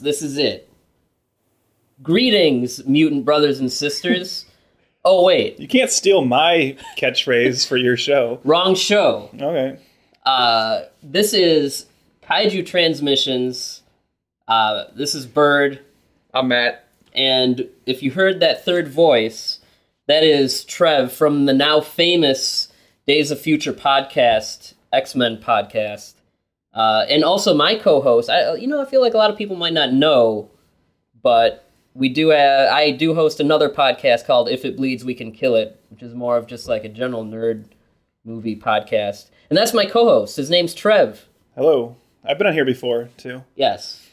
Guys, this is it. Greetings, mutant brothers and sisters. oh, wait, You can't steal my catchphrase for your show. wrong show. Okay. Uh, this is Kaiju Transmissions. Uh, this is Byrd. I'm Matt. And if you heard that third voice, that is Trev from the now famous Days of Future podcast, X Men podcast. Uh, and also my co-host. I, you know, I feel like a lot of people might not know, but we do. Have, I do host another podcast called "If It Bleeds, We Can Kill It," which is more of just like a general nerd movie podcast. And that's my co-host. His name's Trev. Hello. I've been on here before too. Yes.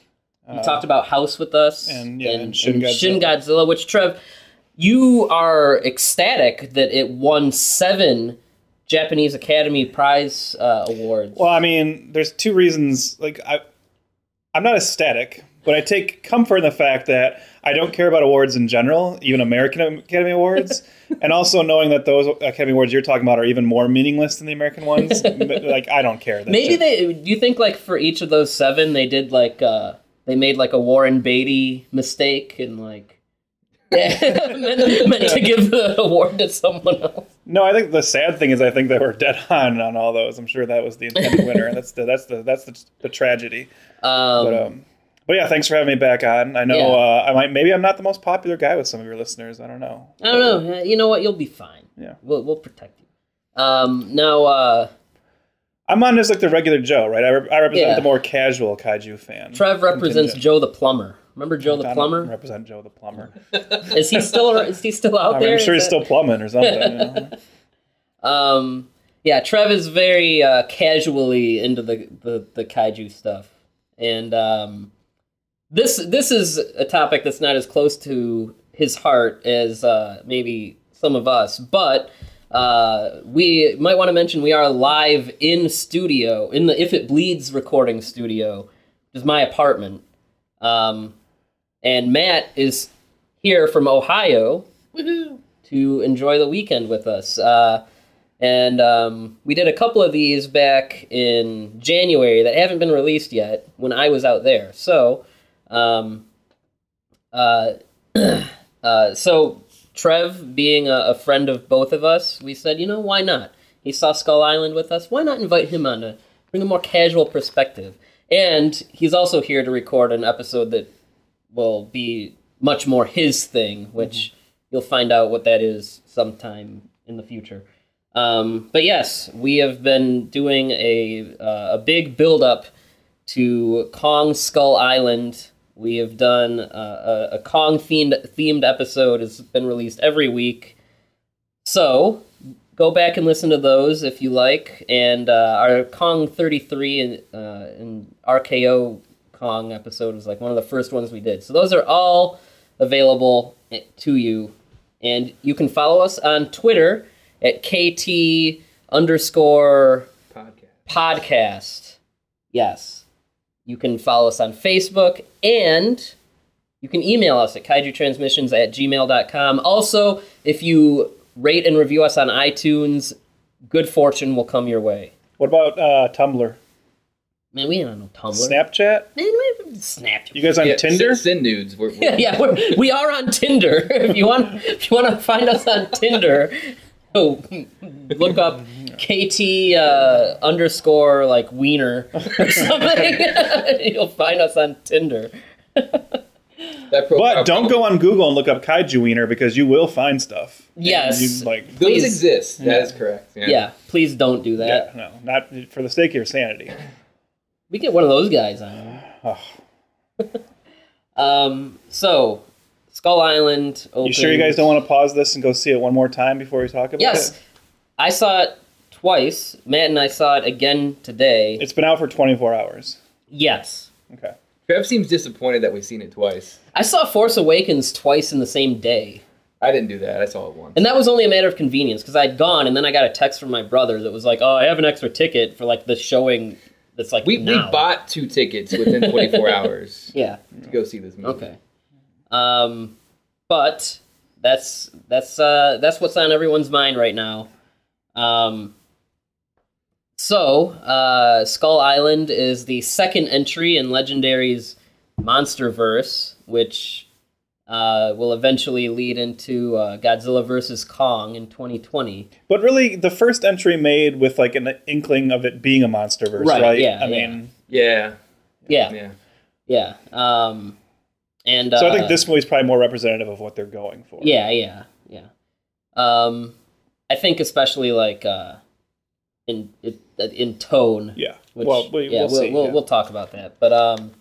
You talked about House with us Uh, and, yeah, and Shin, Shin Shin Godzilla. Godzilla, which Trev, you are ecstatic that it won seven Japanese Academy Prize uh, awards. Well, I mean, there's two reasons. Like, I, I'm not ecstatic, but I take comfort in the fact that I don't care about awards in general, even American Academy Awards, and also knowing that those Academy Awards you're talking about are even more meaningless than the American ones. Like, I don't care. That Maybe shit. they. Do you think like for each of those seven, they did like uh they made like a Warren Beatty mistake and like. Yeah, meant, meant to give the award to someone else. No, I think the sad thing is I think they were dead on on all those. I'm sure that was the intended winner. And that's the that's the that's the, the tragedy. Um, But um, but yeah, thanks for having me back on. I know Yeah. uh, I might maybe I'm not the most popular guy with some of your listeners. I don't know. I don't know. You know what? You'll be fine. Yeah. We'll we'll protect you. Um. Now. Uh. I'm on as like the regular Joe, right? I, re- I represent Yeah. the more casual kaiju fan. Trev represents Contingent. Joe the plumber. Remember Joe the plumber? represent Joe the plumber. Is he still is he still out I mean, there? I'm sure Is he's that- still plumbing or something. You know? Um, yeah, Trev is very uh, casually into the, the the kaiju stuff, and um, this this is a topic that's not as close to his heart as uh, maybe some of us, but. Uh, we might want to mention we are live in studio in the If It Bleeds recording studio, which is my apartment. Um, and Matt is here from Ohio to enjoy the weekend with us. Uh, and um, we did a couple of these back in January that haven't been released yet when I was out there. So, um, uh, uh, so Trev, being a, a friend of both of us, we said, you know, why not? He saw Skull Island with us. Why not invite him on to bring a more casual perspective? And he's also here to record an episode that will be much more his thing, which you'll find out what that is sometime in the future. Um, but yes, we have been doing a uh, a big build up to Kong Skull Island. We have done uh, a, a Kong themed themed episode has been released every week. So go back and listen to those if you like. And uh, our Kong 33 and, uh, and RKO Kong episode was like one of the first ones we did. So those are all available to you. And you can follow us on Twitter at KT underscore Podcast. podcast. Yes. You can follow us on Facebook and you can email us at kaijutransmissions at gmail.com. Also, if you rate and review us on iTunes, good fortune will come your way. what about uh, Tumblr, Man, we ain't on no Tumblr. Snapchat? Man, we Snapchat. You guys on Yeah, Tinder? Send, send nudes. We're, we're, yeah, yeah we're, we are on Tinder. if you want, if you want to find us on Tinder, oh, look up KT uh, underscore like wiener or something. You'll find us on Tinder. That profile But don't go on Google and look up Kaiju Wiener because you will find stuff. Yes. You, like, Those Please. exist. That is correct. Yeah. Yeah, please don't do that. yeah, that. no, not for the sake of your sanity. We get one of those guys on. Um, so Skull Island. you sure you guys don't want to pause this and go see it one more time before we talk about Yes, it? Yes, I saw it twice. Matt and I saw it again today. It's been out for 24 hours. yes. Okay. Trev seems disappointed that we've seen it twice. I saw Force Awakens twice in the same day. I didn't do that. I saw it once. And that was only a matter of convenience because I'd gone and then I got a text from my brother that was like, "Oh, I have an extra ticket for like the showing that's like we, we bought two tickets within 24 hours Yeah. to go see this movie. Okay. Um, but that's that's uh that's what's on everyone's mind right now. Um. So, uh, Skull Island is the second entry in Legendary's MonsterVerse, which uh, will eventually lead into uh, Godzilla vs Kong in 2020. But really, the first entry made with like an inkling of it being a monster verse, Right, right? yeah, I yeah. mean, Yeah. Yeah, yeah. Yeah. Um, and so I uh, think this movie is probably more representative of what they're going for. Yeah, yeah, yeah. Um, I think especially like uh, in in tone. Yeah. Which, well, we, yeah, we'll, see. we'll, yeah. we'll talk about that. But um,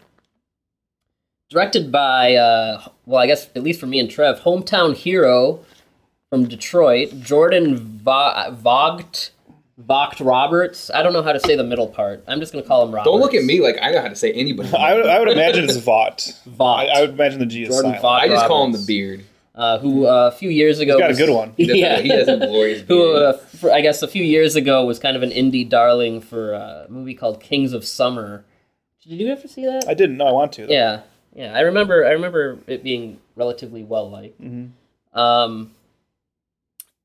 directed by uh, well, I guess at least for me and Trev, hometown hero from Detroit, Jordan Va- Vogt Vogt Roberts. I don't know how to say the middle part. I'm just gonna call him Roberts. Don't look at me like I know how to say anybody. I would, I would imagine it's Vought. Vought. I, I would imagine the G is Jordan silent. Vought. I just call him the beard. uh, who uh, a few years ago got a good one. He yeah, he has a glorious beard. who uh, for, I guess a few years ago was kind of an indie darling for a movie called Kings of Summer. Did you ever see that? I didn't No, I want to. Though. Yeah, yeah. I remember. I remember it being relatively well liked. Mhm. Um,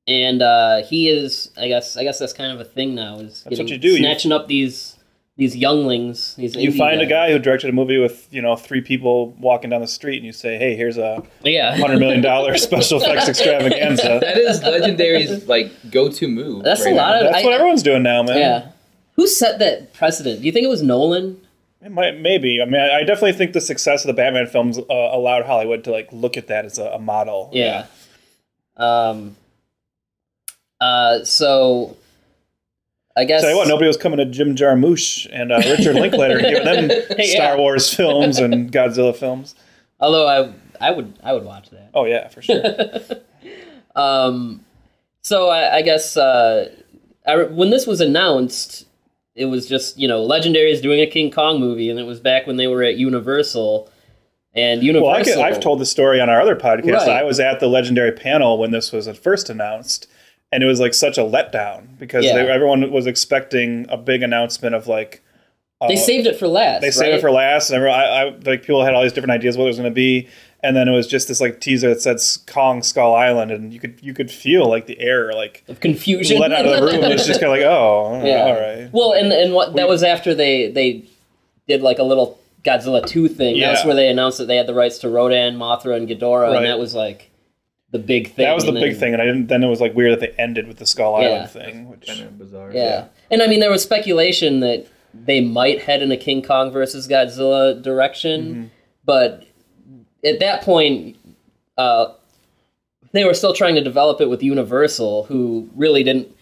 and uh, he is. I guess. I guess that's kind of a thing now. Is That's what you do. You- Snatching up these these younglings. These You indie find a guy who directed a movie with you know three people walking down the street, and you say, "Hey, here's a Yeah. hundred million dollar special effects extravaganza." That is Legendary's like go-to move. That's a lot now. of- That's I- what everyone's doing now, man. Yeah. Who set that precedent? Do you think it was Nolan? It might, maybe. I mean, I, I definitely think the success of the Batman films uh, allowed Hollywood to like look at that as a, a model. Yeah. Um. Uh. So. I guess. Tell you what, nobody was coming to Jim Jarmusch and uh, Richard Linklater and giving them Yeah. Star Wars films and Godzilla films. Although I, I would, I would watch that. Oh yeah, for sure. Um. So I, I guess uh, I, when this was announced, it was just you know Legendary is doing a King Kong movie, and it was back when they were at Universal, and Universal. Well, I I've told the story on our other podcast. Right. I was at the legendary panel when this was at first announced, and it was like such a letdown because Yeah. they, everyone was expecting a big announcement of like. Uh, They saved it for last. they saved right? it for last, and everyone, I, I like people had all these different ideas what it was going to be, and then it was just this like teaser that said Kong Skull Island, and you could you could feel like the air like of confusion. let out of the room. It was just kind of like, oh, Yeah. all right. Well, and and what that was after they they did like a little Godzilla two thing. That's where they announced that they had the rights to Rodan, Mothra, and Ghidorah, Right. and that was like the big thing. That was the and big then- thing, and I didn't. Then it was like weird that they ended with the Skull Yeah. Island thing, which Kind of bizarre. Yeah. and I mean there was speculation that they might head in a King Kong versus Godzilla direction, Mm-hmm. but at that point, uh, they were still trying to develop it with Universal, who really didn't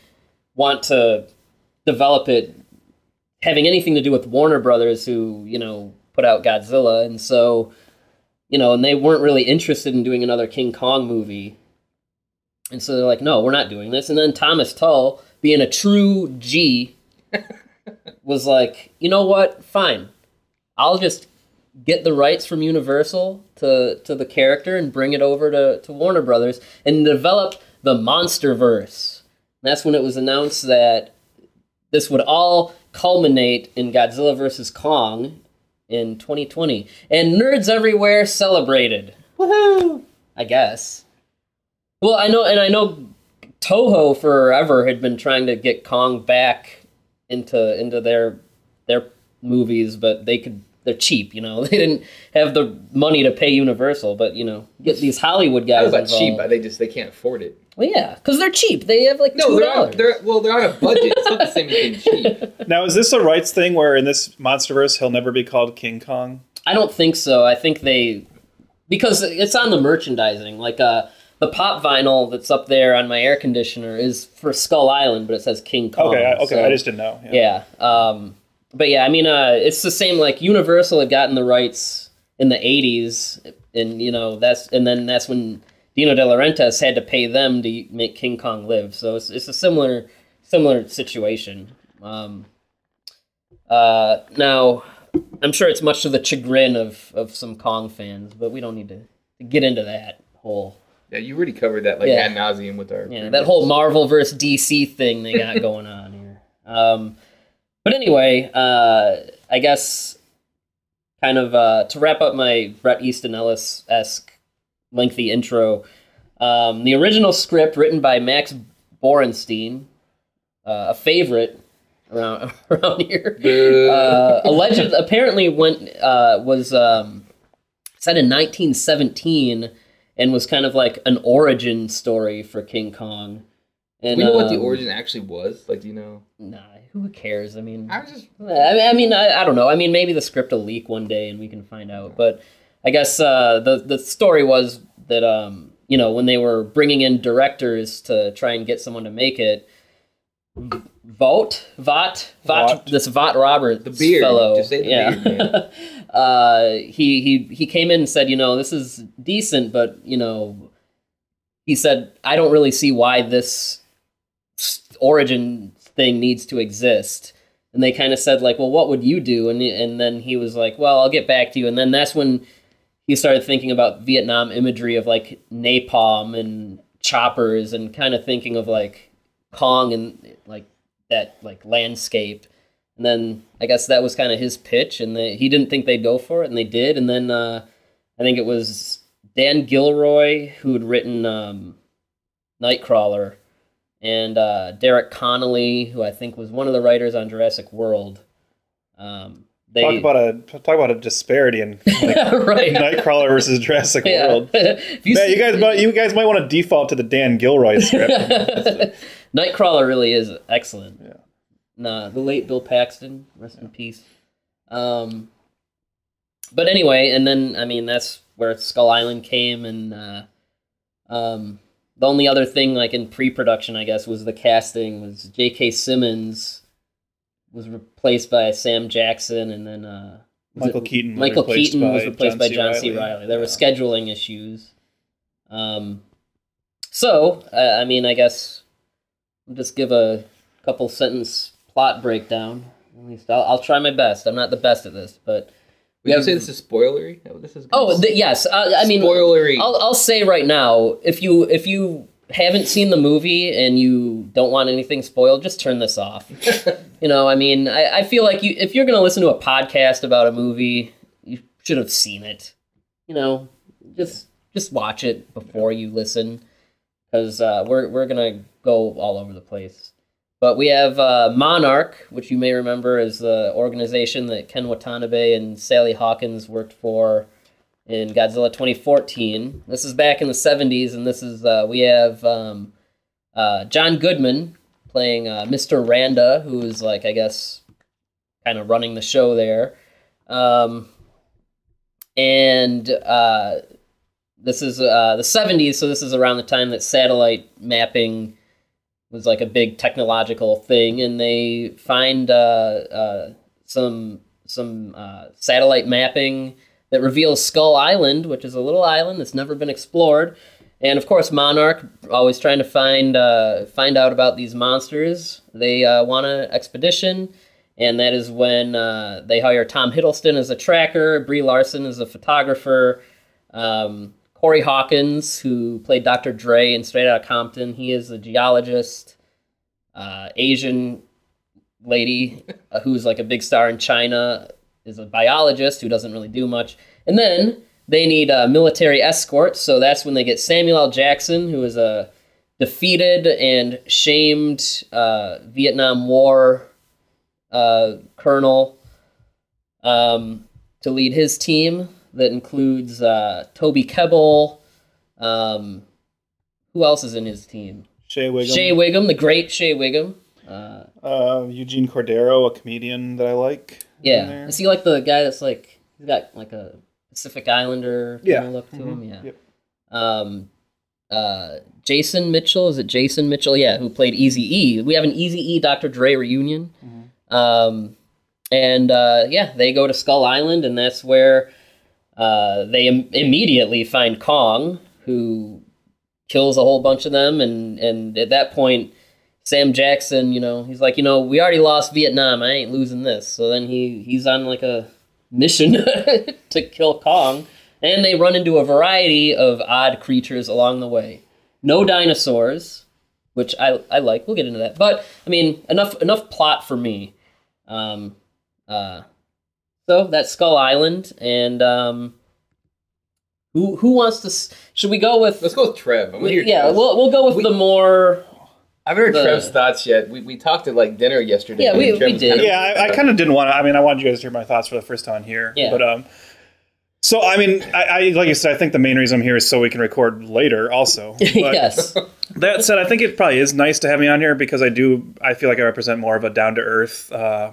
want to develop it having anything to do with Warner Brothers, who you know put out Godzilla, and so you know, and they weren't really interested in doing another King Kong movie. And so they're like, no, we're not doing this. And then Thomas Tull, being a true G, was like, you know what? Fine. I'll just get the rights from Universal to, to the character and bring it over to, to Warner Brothers and develop the Monsterverse. And that's when it was announced that this would all culminate in Godzilla vs. Kong in 2020. And nerds everywhere celebrated. Woohoo! I guess. Well, I know, and I know Toho forever had been trying to get Kong back into into their their movies, but they could they're cheap, you know. They didn't have the money to pay Universal, but you know, get these Hollywood I guys was about involved. cheap, but they just they can't afford it. Well, yeah, because they're cheap. They have like No, two they're on, dollars. they're well, they're on a budget. It's not the same as being cheap. now is this a rights thing where in this MonsterVerse he'll never be called King Kong? I don't think so. I think they because it's on the merchandising. Like uh the pop vinyl that's up there on my air conditioner is for Skull Island, but it says King Kong. Okay, I, okay, so- I just didn't know. yeah. Um, but yeah, I mean, uh, it's the same. Like Universal had gotten the rights in the '80s, and you know that's and then that's when Dino De Laurentiis had to pay them to make King Kong live. So it's it's a similar similar situation. Um, uh, now, I'm sure it's much to the chagrin of of some Kong fans, but we don't need to get into that whole Yeah, you already covered that like Yeah. ad nauseum with our yeah, that whole Marvel versus DC thing they got going on here. Um, but anyway, uh, I guess kind of uh, to wrap up my Bret Easton Ellis esque lengthy intro. Um, the original script written by Max Borenstein, uh, a favorite around around here, uh, alleged apparently went uh, was um, set in 1917 and was kind of like an origin story for King Kong. And we know what the um, origin actually was. Like, do you know? Nah, who cares? I mean, I was just I mean, I, mean I, I don't know. I mean, maybe the script will leak one day and we can find out. But I guess uh, the the story was that um, you know when they were bringing in directors to try and get someone to make it, Vought, Vought, Vought, Vought. this Vought Roberts The beard. fellow, Just say the yeah. beard, man. uh, he he he came in and said, you know, this is decent, but you know, he said, I don't really see why this origin thing needs to exist. And they kind of said like, well, what would you do? And and then he was like, well, I'll get back to you. And then that's when he started thinking about Vietnam imagery of like napalm and choppers and kind of thinking of like Kong and like that like landscape. And then I guess that was kind of his pitch, and they, he didn't think they'd go for it, and they did. And then uh, I think it was Dan Gilroy who had written um, Nightcrawler, and uh, Derek Connolly, who I think was one of the writers on Jurassic World. Um, they Talk about a talk about a disparity in like, right. Nightcrawler versus Jurassic Yeah. World. You Man, you guys, might, you guys might want to default to the Dan Gilroy script. Nightcrawler really is excellent. Yeah. Nah, the late Bill Paxton, rest in peace. Um, but anyway, and then I mean that's where Skull Island came, and uh, um, the only other thing like in pre-production, I guess, was the casting was J.K. Simmons was replaced by Sam Jackson, and then uh, Michael it- Keaton. was Michael replaced Keaton was by replaced by John C. Reilly. There were scheduling issues. Um, so I I mean, I guess I'll just give a couple sentence plot breakdown. At least I'll, I'll try my best. I'm not the best at this, but Would you Yeah. say this is spoilery? Oh, This is oh th- yes, uh, I mean, spoilery. I'll I'll say right now, if you if you haven't seen the movie and you don't want anything spoiled, just turn this off. you know, I mean, I, I feel like you if you're gonna listen to a podcast about a movie, you should have seen it. You know, just just watch it before you listen, because uh, we're we're gonna go all over the place. But we have uh, Monarch, which you may remember is the organization that Ken Watanabe and Sally Hawkins worked for in Godzilla 2014. This is back in the 70s, and this is uh, we have um, uh, John Goodman playing uh, Mr. Randa, who is like I guess kind of running the show there, um, and uh, this is uh, the 70s, so this is around the time that satellite mapping was like a big technological thing, and they find uh, uh, some some uh, satellite mapping that reveals Skull Island, which is a little island that's never been explored. And of course, Monarch always trying to find uh, find out about these monsters. They uh, want an expedition, and that is when uh, they hire Tom Hiddleston as a tracker, Brie Larson as a photographer, um, Corey Hawkins, who played Dr. Dre in Straight Outta Compton. He is a geologist, uh, Asian lady uh, who's like a big star in China is a biologist who doesn't really do much. And then they need a military escort, so that's when they get Samuel L. Jackson, who is a defeated and shamed uh, Vietnam War uh, colonel, um, to lead his team. That includes uh, Toby Kebbell. Um, who else is in his team? Shea Whigham. Shea Whigham, the great Shea Whigham. Uh, uh, Eugene Cordero, a comedian that I like. Yeah. Is he like the guy that's like he's got like a Pacific Islander Yeah. look to him? Mhm. Yeah. Yep. Um uh Jason Mitchell, is it Jason Mitchell? Yeah, who played Easy E. We have an Easy E Dr. Dre reunion. Mhm. Um and uh yeah, they go to Skull Island and that's where uh they Im- immediately find Kong who kills a whole bunch of them and and at that point Sam Jackson, you know, he's like, you know, we already lost Vietnam. I ain't losing this. So then he he's on like a mission to kill Kong, and they run into a variety of odd creatures along the way. No dinosaurs, which I I like. We'll get into that. But I mean, enough enough plot for me. Um, uh, so that's Skull Island, and um, who who wants to? s- Should we go with? Let's go with Trev. I'm gonna hear yeah, Trev's. we'll we'll go with We- the more I haven't heard the- Trev's thoughts yet. We, we talked at like dinner yesterday. Yeah, we- and Trev we was did. kind of- Yeah, I, I kind of didn't want to. I mean, I wanted you guys to hear my thoughts for the first time here. Yeah. But um, So I mean, I, I like you said, I think the main reason I'm here is so we can record later. Also, But yes. That said, I think it probably is nice to have me on here because I do. I feel like I represent more of a down to earth, uh,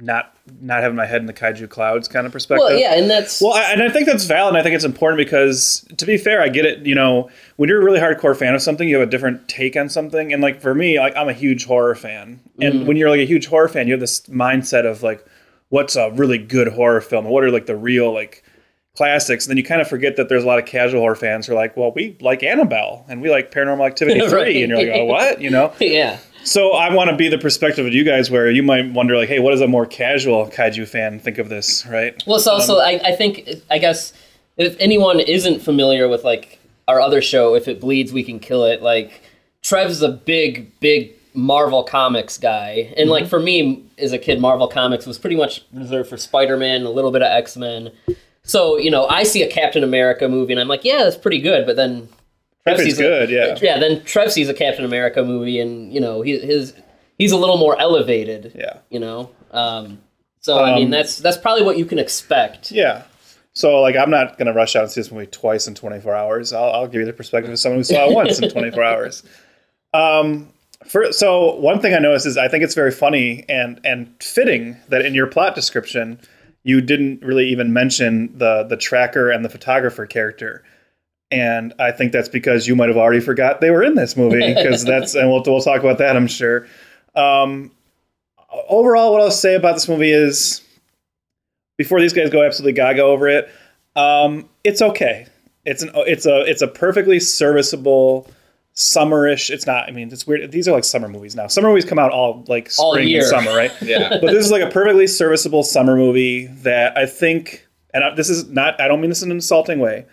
not not having my head in the kaiju clouds kind of perspective. Well, yeah, and that's Well, I, and I think that's valid. And I think it's important because, to be fair, I get it. You know, when you're a really hardcore fan of something, you have a different take on something. And like for me, like I'm a huge horror fan, and mm-hmm. when you're like a huge horror fan, you have this mindset of like, what's a really good horror film? What are like the real like classics? And then you kind of forget that there's a lot of casual horror fans who are like, well, we like Annabelle and we like Paranormal Activity three, Right. and you're like, oh, what? You know. yeah. So I want to be the perspective of you guys, where you might wonder, like, hey, what does a more casual kaiju fan think of this, right? Well, it's also um, I, I think I guess if anyone isn't familiar with like our other show, if it bleeds, we can kill it. Like Trev's a big, big Marvel Comics guy, and like mm-hmm. for me as a kid, Marvel Comics was pretty much reserved for Spider Man, a little bit of X Men. So you know, I see a Captain America movie, and I'm like, yeah, that's pretty good. But then Trev If it's sees a- good, yeah. yeah. Then Trev sees a Captain America movie, and you know, he, his he's a little more elevated. Yeah. You know, um, so I mean, Um, that's that's probably what you can expect. Yeah. So like I'm not gonna rush out and see this movie twice in 24 hours. I'll, I'll give you the perspective of someone who saw it once in 24 hours. Um, for, so one thing I noticed is I think it's very funny and and fitting that in your plot description you didn't really even mention the the tracker and the photographer character. And I think that's because you might have already forgot they were in this movie because that's and we'll we'll talk about that I'm sure. Um, overall, what I'll say about this movie is before these guys go absolutely gaga over it, um, it's okay. It's an it's a it's a perfectly serviceable summerish. It's not. I mean, it's weird. These are like summer movies now. Summer movies come out all like All spring year. and summer, right? Yeah. but this is like a perfectly serviceable summer movie that I think, and I, this is not. I don't mean this in an insulting way,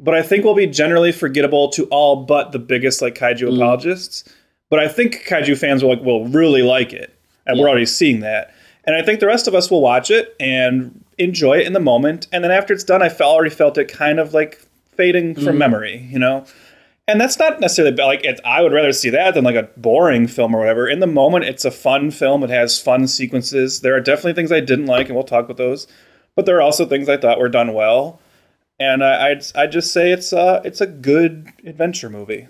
but I think will be generally forgettable to all but the biggest like kaiju Mm. apologists. But I think kaiju fans will like will really like it, and we're already seeing that. And I think the rest of us will watch it and enjoy it in the moment, and then after it's done, I fe- already felt it kind of like fading Mm-hmm. from memory, you know. And that's not necessarily bad. like it, I would rather see that than like a boring film or whatever. In the moment, it's a fun film. It has fun sequences. There are definitely things I didn't like, and we'll talk about those. But there are also things I thought were done well. And I, I'd, I'd just say it's uh it's a good adventure movie.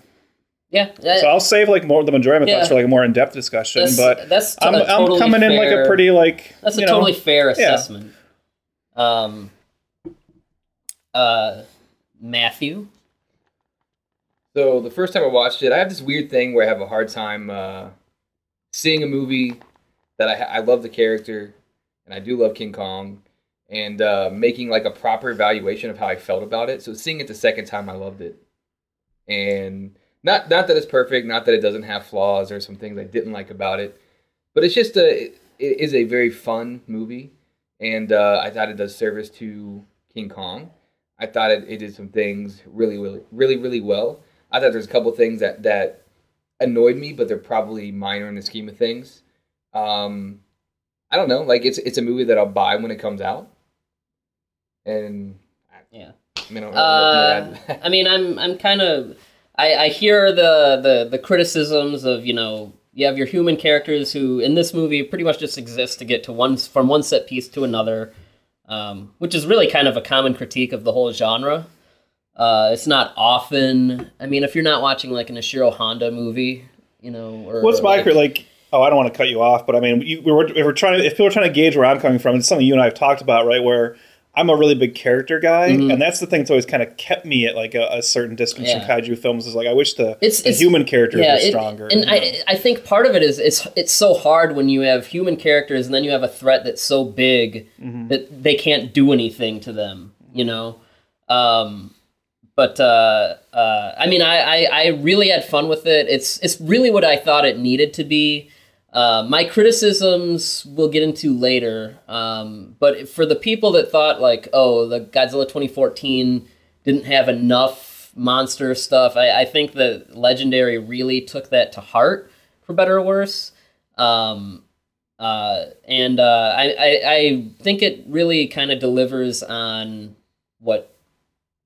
Yeah, So I'll save like more the majority of my thoughts for like a more in depth discussion. That's- but that's t- I'm, a I'm totally coming in like a pretty like that's a know, totally fair yeah. assessment. Um, uh, Matthew. So the first time I watched it, I have this weird thing where I have a hard time uh, seeing a movie that I, I love the character, and I do love King Kong, and uh, making like a proper evaluation of how I felt about it. So seeing it the second time, I loved it, and not not that it's perfect, not that it doesn't have flaws or some things I didn't like about it, but it's just a it, is a very fun movie, and uh, I thought it does service to King Kong. I thought it, it did some things really, really, really, really well. I thought there's a couple things that that annoyed me, but they're probably minor in the scheme of things. Um, I don't know. Like it's it's a movie that I'll buy when it comes out, and I, Yeah. I mean, I don't know what more to add to that. I mean, I'm I'm kind of I, I hear the, the the criticisms of you know you have your human characters who in this movie pretty much just exist to get to one from one set piece to another, um, which is really kind of a common critique of the whole genre. Uh, it's not often. I mean, if you're not watching like an Ishiro Honda movie, you know, or What's my like, crit- like? Oh, I don't want to cut you off, but I mean, you, we were, if we're trying to, if people are trying to gauge where I'm coming from, it's something you and I have talked about, right? Where I'm a really big character guy, Mhm. and that's the thing that's always kind of kept me at like a, a certain distance Yeah. from kaiju films. Is like I wish the, It's- the it's- human character was it- stronger. And you know? I, I think part of it is it's it's so hard when you have human characters and then you have a threat that's so big Mm-hmm. that they can't do anything to them. You know, um, but uh, uh, I mean, I, I I really had fun with it. It's it's really what I thought it needed to be. Uh, my criticisms we'll get into later, um, but for the people that thought like, oh, the Godzilla 2014 didn't have enough monster stuff, I, I think that Legendary really took that to heart, for better or worse. Um, uh, and uh, I, I, I think it really kind of delivers on what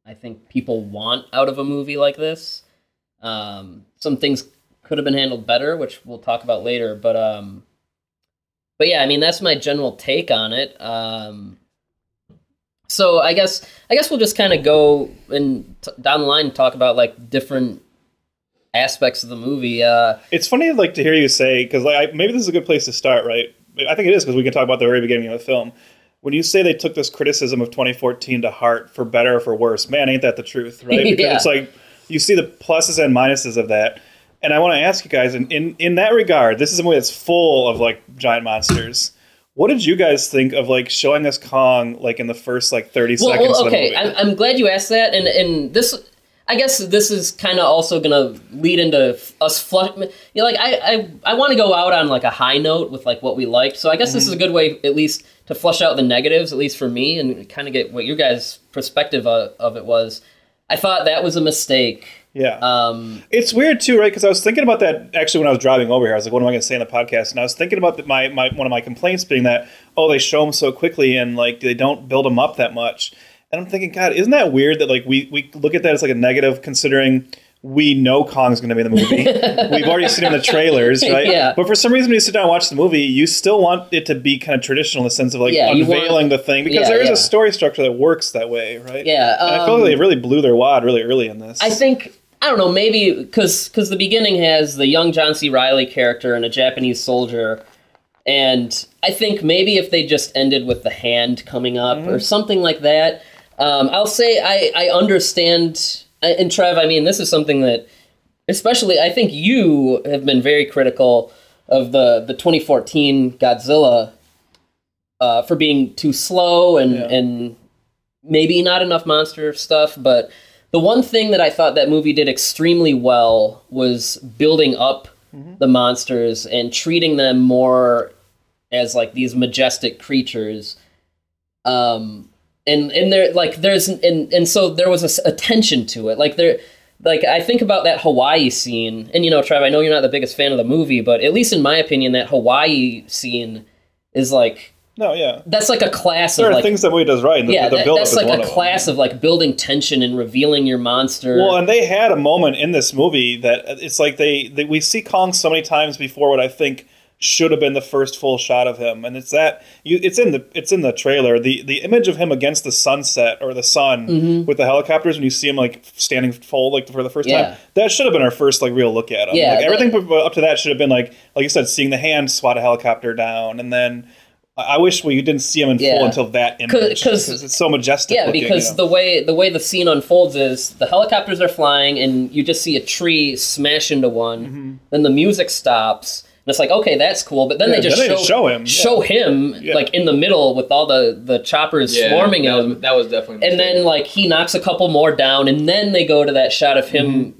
I think people want out of a movie like this. Um, some things could have been handled better, which we'll talk about later. But um, but yeah, I mean that's my general take on it. Um, so I guess I guess we'll just kind of go and t- down the line and talk about like different aspects of the movie. Uh, It's funny, like to hear you say because like I, maybe this is a good place to start, right? I think it is because we can talk about the very beginning of the film. When you say they took this criticism of 2014 to heart for better or for worse, man, ain't that the truth, right? Because Yeah. it's like you see the pluses and minuses of that. And I want to ask you guys, in, in in that regard, this is a movie that's full of like giant monsters. What did you guys think of like showing us Kong like in the first like 30 well, seconds well, of the okay? I'm, I'm glad you asked that, and and this. I guess this is kind of also gonna lead into us flush. You know, like I, I, I want to go out on like a high note with like what we liked. So I guess this is mm-hmm. a good way, at least, to flush out the negatives, at least for me, and kind of get what your guys' perspective of, of it was. I thought that was a mistake. Yeah. Um, It's weird too, right? Because I was thinking about that actually when I was driving over here. I was like, "What am I going to say in the podcast?" And I was thinking about the, my my one of my complaints being that oh, they show them so quickly and like they don't build them up that much. And I'm thinking, God, isn't that weird that like we we look at that as like a negative, considering we know Kong's going to be in the movie. We've already seen him in the trailers, right? Yeah. But for some reason, when you sit down and watch the movie, you still want it to be kind of traditional in the sense of like Yeah, you want- unveiling the thing because Yeah, there is yeah. a story structure that works that way, right? Yeah, And I feel like um, they really blew their wad really early in this. I think I don't know, maybe because because the beginning has the young John C. Reilly character and a Japanese soldier, and I think maybe if they just ended with the hand coming up or something like that, um, I'll say I I understand. And Trev, I mean, this is something that, especially, I think you have been very critical of the the 2014 Godzilla uh, for being too slow and Yeah. and maybe not enough monster stuff, but the one thing that I thought that movie did extremely well was building up the monsters and treating them more as like these majestic creatures. Um, and and there like there's and and so there was a s- a, tension to it. Like there, like I think about that Hawaii scene, and you know, Trev, I know you're not the biggest fan of the movie, but at least in my opinion, that Hawaii scene is like no, yeah. that's like a class There of are like things that movie does right, the, yeah, the that, that's like a class of like building tension and revealing your monster. Well, and they had a moment in this movie that it's like they, they we see Kong so many times before what I think should have been the first full shot of him, and it's that you it's in the it's in the trailer the the image of him against the sunset or the sun Mm-hmm. with the helicopters when you see him like standing full like for the first Yeah. time that should have been our first like real look at him. Yeah, like, that- everything up to that should have been like like you said, seeing the hand swat a helicopter down, and then. I I wish we you didn't see him in Yeah. full until that image 'cause- because it's so majestic. yeah, looking, because you know? the way the way the scene unfolds is the helicopters are flying and you just see a tree smash into one. Mm-hmm. Then the music stops. And it's like, okay, that's cool. But then Yeah, they just then they show, just show him, yeah. show him Yeah. like in the middle with all the the choppers Yeah, swarming that him. was, that was definitely. and mistake. then like he knocks a couple more down, and then they go to that shot of him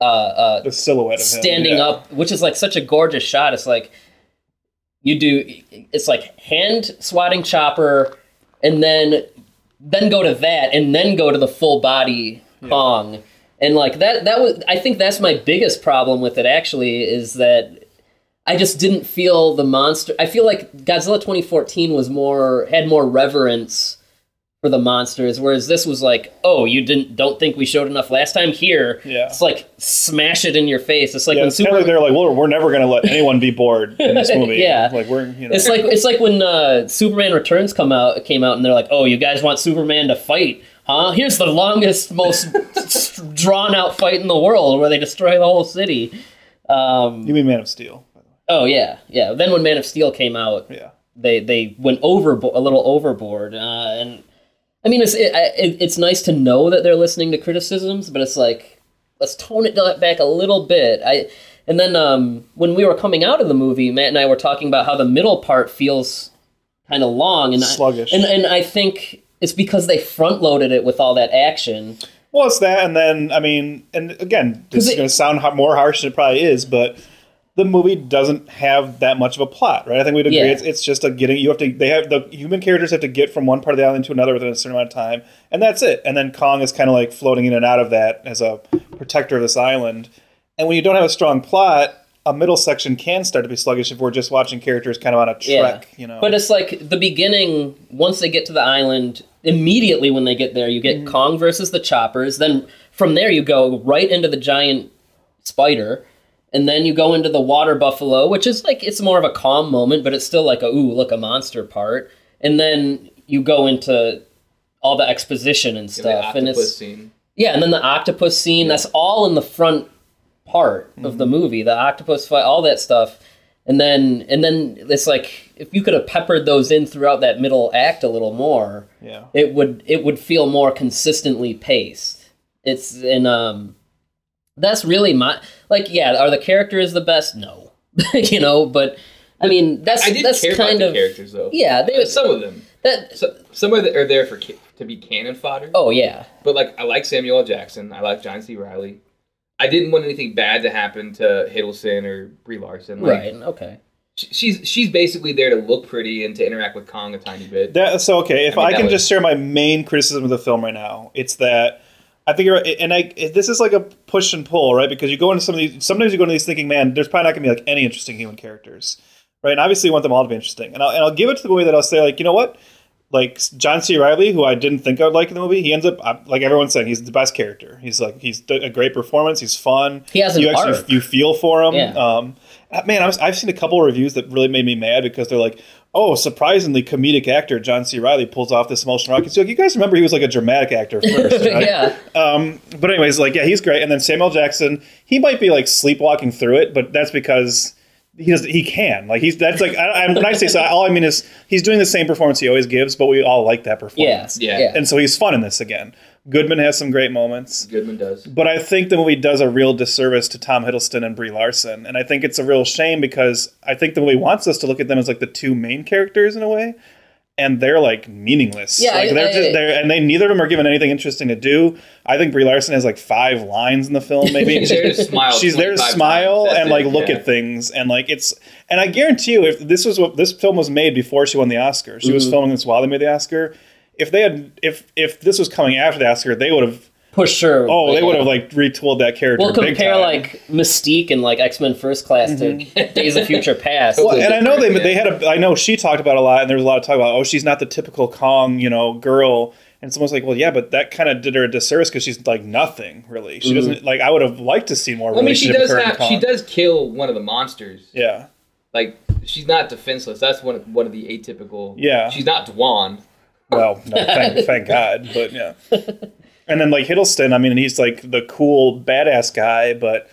uh, uh, the silhouette of him standing yeah. up, which is like such a gorgeous shot. It's like you do. It's like hand swatting chopper, and then then go to that, and then go to the full body Kong, and like that. That was. I think that's my biggest problem with it. Actually, is that. I just didn't feel the monster. I feel like Godzilla 2014 was more had more reverence for the monsters, whereas this was like, oh, you didn't don't think we showed enough last time? Here, Yeah. it's like smash it in your face. It's like Yeah, when it's kind of like they're like, well, we're never going to let anyone be bored in this movie. Yeah. like we're, you know, it's like it's like when uh, Superman Returns come out came out and they're like, oh, you guys want Superman to fight? Huh? Here's the longest, most drawn out fight in the world where they destroy the whole city. Um, you mean Man of Steel? by the way. oh yeah, yeah. Then when Man of Steel came out, Yeah, they they went over a little overboard uh, and i mean it's it, it, it's nice to know that they're listening to criticisms but it's like let's tone it back a little bit i and then um, when we were coming out of the movie matt and i were talking about how the middle part feels kind of long and Sluggish. I, and, and i think it's because they front loaded it with all that action well, it's that, and then I mean, and again, this is going to sound more harsh than it probably is, but the movie doesn't have that much of a plot, right? I think we'd agree. Yeah. It's, it's just a getting. You have to. They have the human characters have to get from one part of the island to another within a certain amount of time, and that's it. And then Kong is kind of like floating in and out of that as a protector of this island. And when you don't have a strong plot, a middle section can start to be sluggish if we're just watching characters kind of on a trek. You know, But it's like the beginning, once they get to the island, immediately when they get there, you get mm-hmm. Kong versus the choppers. Then from there, you go right into the giant spider. And then you go into the water buffalo, which is like, it's more of a calm moment, but it's still like a, ooh, look, a monster part. And then you go into all the exposition and Yeah, the stuff, and it's scene. yeah, and then the octopus scene. That's all in the front part of the movie. The octopus fight, all that stuff, and then and then it's like if you could have peppered those in throughout that middle act a little more, Yeah. it would it would feel more consistently paced. It's and um, that's really my like yeah. Are the characters the best? No, you know, but. I mean, that's I did that's care about kind the of characters though. yeah. They uh, some of them. that So, some of them are there for ca- to be cannon fodder. oh yeah, But like, I like Samuel L. Jackson. I like John C. Reilly. I didn't want anything bad to happen to Hiddleston or Brie Larson. Like, right, okay. She's she's basically there to look pretty and to interact with Kong a tiny bit. That so okay. If I I, mean, that can was- just share my main criticism of the film right now, it's that I think you're and I this is like a push and pull, right? Because you go into some of these. Sometimes you go into these thinking, man, there's probably not going to be like any interesting human characters, right? And obviously, you want them all to be interesting. And I'll, and I'll give it to the movie that I'll say, like, you know what? Like John C. Reilly, who I didn't think I would like in the movie, he ends up like everyone's saying he's the best character. He's like he's a great performance. He's fun. He has an you actually arc. you feel for him. Yeah. Um, uh, man, I was, I've seen a couple of reviews that really made me mad because they're like, "Oh, surprisingly, comedic actor John C. Reilly pulls off this emotional arc." It's like you guys remember he was like a dramatic actor first, right? yeah, Um, but anyways, like yeah, he's great. And then Samuel Jackson, he might be like sleepwalking through it, but that's because he does he can like he's that's like I, I, when I say so, all I mean is he's doing the same performance he always gives, but we all like that yeah, performance. Yeah. yeah. And so he's fun in this again. Goodman has some great moments. Goodman does. But I think the movie does a real disservice to Tom Hiddleston and Brie Larson, and I think it's a real shame because I think the movie wants us to look at them as like the two main characters in a way, and they're like meaningless. Yeah, like, I- they're I- just, they're and they neither of them are given anything interesting to do. I think Brie Larson has like five lines in the film, maybe. She's there to smile. She's there to smile times. That's and it, like look yeah. at things, and like it's. And I guarantee you, if this was what this film was made before she won the Oscar, she Mm-hmm. was filming this while they made the Oscar. If they had, if if this was coming after the Oscar, they would have pushed her. Oh, they yeah. would have like retooled that character. We'll big compare time. like Mystique and like X Men First Class to mm-hmm. Days of Future Past. Well, and I know they they had a. I know she talked about a lot, and there was a lot of talk about. Oh, she's not the typical Kong, you know, girl. And someone's like, well, yeah, but that kind of did her a disservice because she's like nothing really. She mm-hmm. doesn't like. I would have liked to see more. Well, I mean, she does with have. She does kill one of the monsters. Yeah, Like she's not defenseless. That's one of, one of the atypical. Yeah. She's not Dwan. Well, no, thank, thank God, but yeah. And then like Hiddleston, I mean, he's like the cool badass guy, but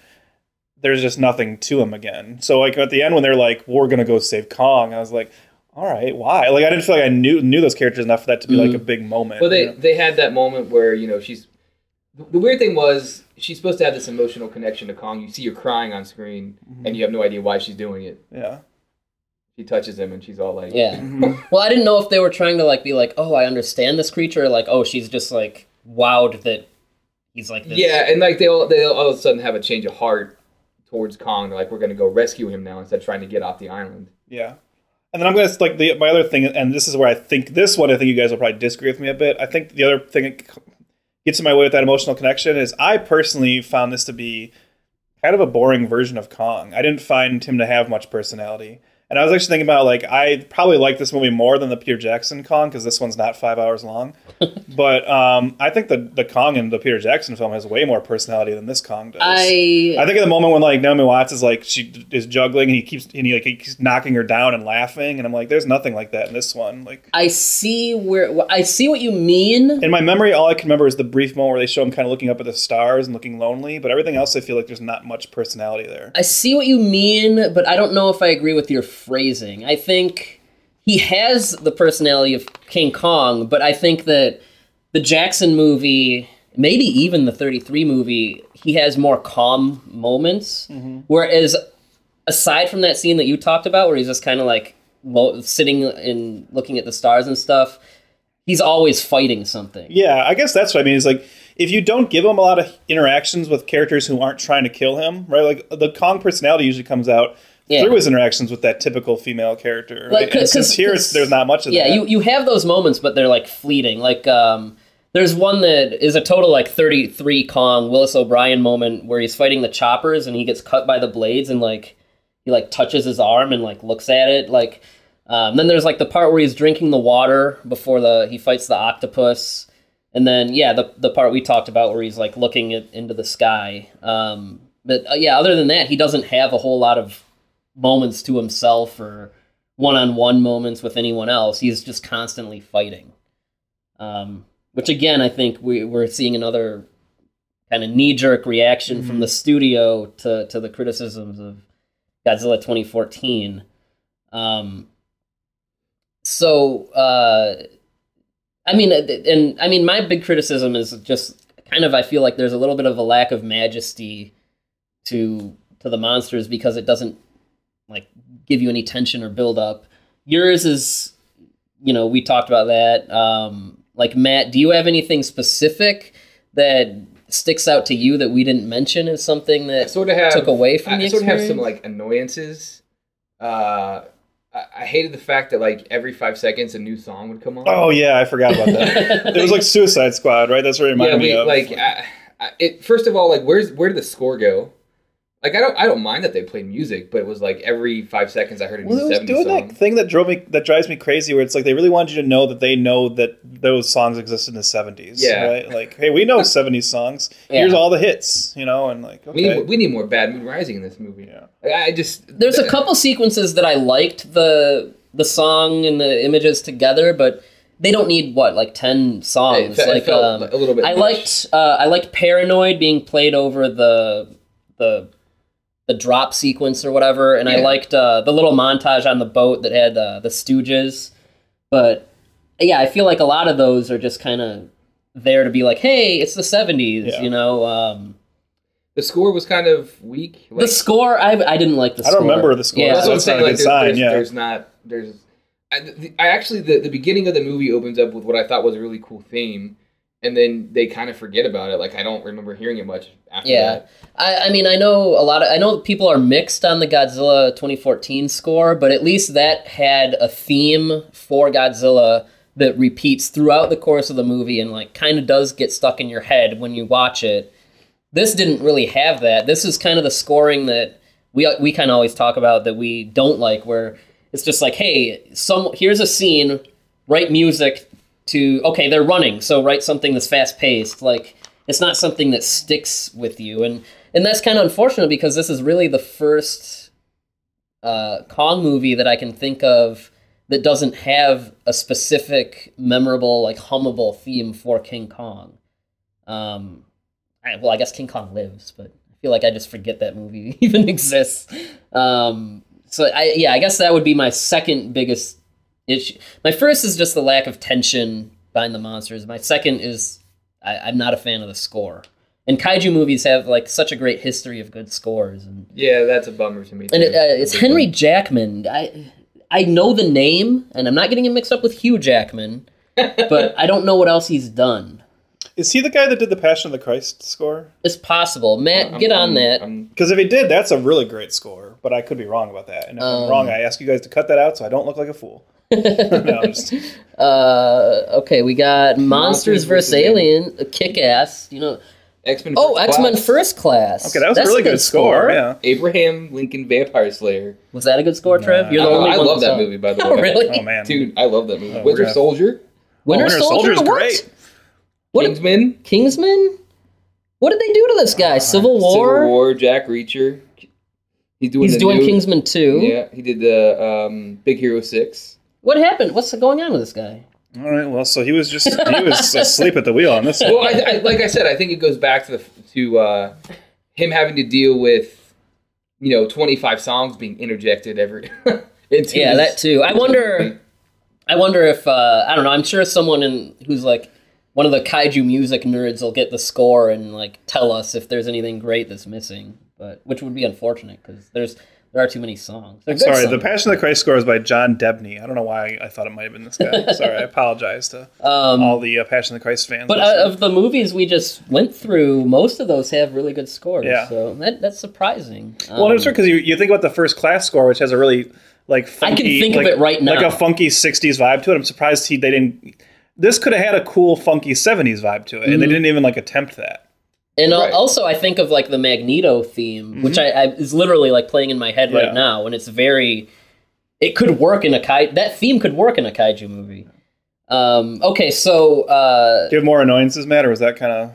there's just nothing to him again. So like at the end when they're like, "We're gonna go save Kong," I was like, "All right, why?" Like I didn't feel like I knew knew those characters enough for that to be like a big moment. Well, they you know? they had that moment where you know she's. The weird thing was she's supposed to have this emotional connection to Kong. You see her crying on screen, Mm-hmm. and you have no idea why she's doing it. yeah. She touches him, and she's all like, Yeah. Mm-hmm. Well, I didn't know if they were trying to like be like, oh, I understand this creature, or like, oh, she's just like wowed that he's like this. Yeah, and like they all they all of a sudden have a change of heart towards Kong. They're like, we're gonna go rescue him now instead of trying to get off the island. Yeah. And then I'm gonna like the my other thing, and this is where I think this one I think you guys will probably disagree with me a bit. I think the other thing that gets in my way with that emotional connection is I personally found this to be kind of a boring version of Kong. I didn't find him to have much personality. And I was actually thinking about like I probably like this movie more than the Peter Jackson Kong because this one's not five hours long. but um, I think the the Kong in the Peter Jackson film has way more personality than this Kong does. I I think at the moment when like Naomi Watts is like she is juggling and he keeps and he like he keeps knocking her down and laughing and I'm like there's nothing like that in this one like I see where I see what you mean. in my memory all I can remember is the brief moment where they show him kind of looking up at the stars and looking lonely but everything else I feel like there's not much personality there I see what you mean, but I don't know if I agree with your phrasing. I think he has the personality of King Kong, but I think that the Jackson movie, maybe even the 33 movie, he has more calm moments. Mm-hmm. Whereas, aside from that scene that you talked about, where he's just kind of like lo- sitting and looking at the stars and stuff, he's always fighting something. yeah I guess that's what I mean is like if you don't give him a lot of interactions with characters who aren't trying to kill him right like the Kong personality usually comes out Yeah. through his interactions with that typical female character Like, right? and 'cause- since here there's not much of yeah, that you you have those moments, but they're like fleeting. Like um, there's one that is a total like 33 Kong Willis O'Brien moment where he's fighting the choppers and he gets cut by the blades and like he like touches his arm and like looks at it. Like um, then there's like the part where he's drinking the water before the he fights the octopus. And then yeah, the the part we talked about where he's like looking at, into the sky. Um, but uh, yeah, other than that, he doesn't have a whole lot of moments to himself or one-on-one moments with anyone else. He's just constantly fighting. Um, which again I think we, we're seeing another kind of knee jerk reaction from the studio to to the criticisms of Godzilla 2014. Um, so uh, I mean, uh, and I mean, my big criticism is just kind of I feel like there's a little bit of a lack of majesty to to the monsters because it doesn't give you any tension or build up. Yours is, you know, we talked about that. Um, like Matt, do you have anything specific that sticks out to you that we didn't mention as something I that sort of have took away from I, the I sort of have some like annoyances. Uh, I, I hated the fact that like every five seconds a new song would come on. Oh yeah, I forgot about that. it was like Suicide Squad, right? That's what it reminded yeah, me of. like I, I, it. First of all, like where's where did the score go? Like I don't I don't mind that they played music, but it was like every five seconds I heard a new well, it was 70s doing song. that thing that drove me, that drives me crazy, where it's like they really wanted you to know that they know that those songs existed in the seventies. Yeah. right? Like, hey, we know '70s songs. Here's all the hits, you know, and like, We need we need more Bad Moon Rising in this movie. Yeah. Like, I just There's a couple sequences that I liked the the song and the images together, but they don't need what like ten songs. it like felt um, a little bit. I much. liked uh, I liked Paranoid being played over the the the drop sequence or whatever, and I liked uh, the little montage on the boat that had uh, the Stooges. But yeah, I feel like a lot of those are just kind of there to be like, hey, it's the '70s, Yeah. you know. Um, the score was kind of weak. the score, I I didn't like the. Score. I don't remember the score, Yeah, that's what I'm that's not saying. a Like, there's, sign, there's, yeah. there's not there's. I, the, I actually the, the beginning of the movie opens up with what I thought was a really cool theme, and then they kind of forget about it. Like I don't remember hearing it much after Yeah. that. I, I mean, I know a lot of. I know people are mixed on the Godzilla 2014 score, but at least that had a theme for Godzilla that repeats throughout the course of the movie and like kind of does get stuck in your head when you watch it. This didn't really have that. This is kind of the scoring that we we kind of always talk about that we don't like, where it's just like, hey, some here's a scene, write music to okay, they're running, so write something that's fast paced. Like it's not something that sticks with you, and and that's kind of unfortunate because this is really the first uh, Kong movie that I can think of that doesn't have a specific, memorable, like hummable theme for King Kong. Um, I, well, I guess King Kong lives, but I feel like I just forget that movie even exists. Um, so I, yeah, I guess that would be my second biggest issue. My first is just the lack of tension behind the monsters. My second is I, I'm not a fan of the score. And kaiju movies have like such a great history of good scores, and Yeah, that's a bummer to me. and it, uh, it's Henry one. Jackman. I I know the name, and I'm not getting him mixed up with Hugh Jackman, but I don't know what else he's done. is he the guy that did the Passion of the Christ score? It's possible, Matt. I'm- get on I'm- that. Because if he did, that's a really great score. But I could be wrong about that. And if Um, I'm wrong, I ask you guys to cut that out so I don't look like a fool. No, just, Uh, okay, we got Monsters, Monsters vs. vs. Alien, Kick Ass. You know, X-Men. oh, First X Men Class, First Class. okay, that was That's a really good score. Yeah. Abraham Lincoln Vampire Slayer. Was that a good score, Trev? Nah. You're the I, only I one love that saw- movie, by the way. Oh, really? Oh man, Dude, I love that movie. Oh, we're Winter gonna- Soldier, Winter, Winter Soldier. Soldier's what? great. What? Kingsman, Kingsman? What did they do to this guy? Civil War. Civil War, Jack Reacher. He's doing. He's doing new- Kingsman too. Yeah, he did the um, Big Hero Six. What happened? What's going on with this guy? All right. Well, so he was just he was asleep at the wheel on this. Well, one. I, I, like I said, I think it goes back to the to uh, him having to deal with you know twenty five songs being interjected every. into Yeah, this- that too. I wonder. I wonder if uh, I don't know. I'm sure someone in who's like one of the kaiju music nerds will get the score and like tell us if there's anything great that's missing. But which would be unfortunate because there's there are too many songs. They're Sorry, the. Passion of the Christ score is by John Debney. I don't know why I thought it might have been this guy. Sorry, I apologize to Um, all the uh, Passion of the Christ fans. But uh, of the movies we just went through, most of those have really good scores. Yeah. So that, that's surprising. well, it's Um, true because you, you think about the first class score, which has a really like funky, I can think of like, it right like a funky '60s vibe to it. I'm surprised he they didn't. This could have had a cool funky '70s vibe to it, and they Mhm. didn't even like attempt that. And Right. also, I think of like the Magneto theme, which I, I is literally like playing in my head Mm-hmm. Yeah. right now, and it's very. It could work in a kai. That theme could work in a kaiju movie. Um, okay, so uh, Do you have more annoyances, Matt, or was that kind of?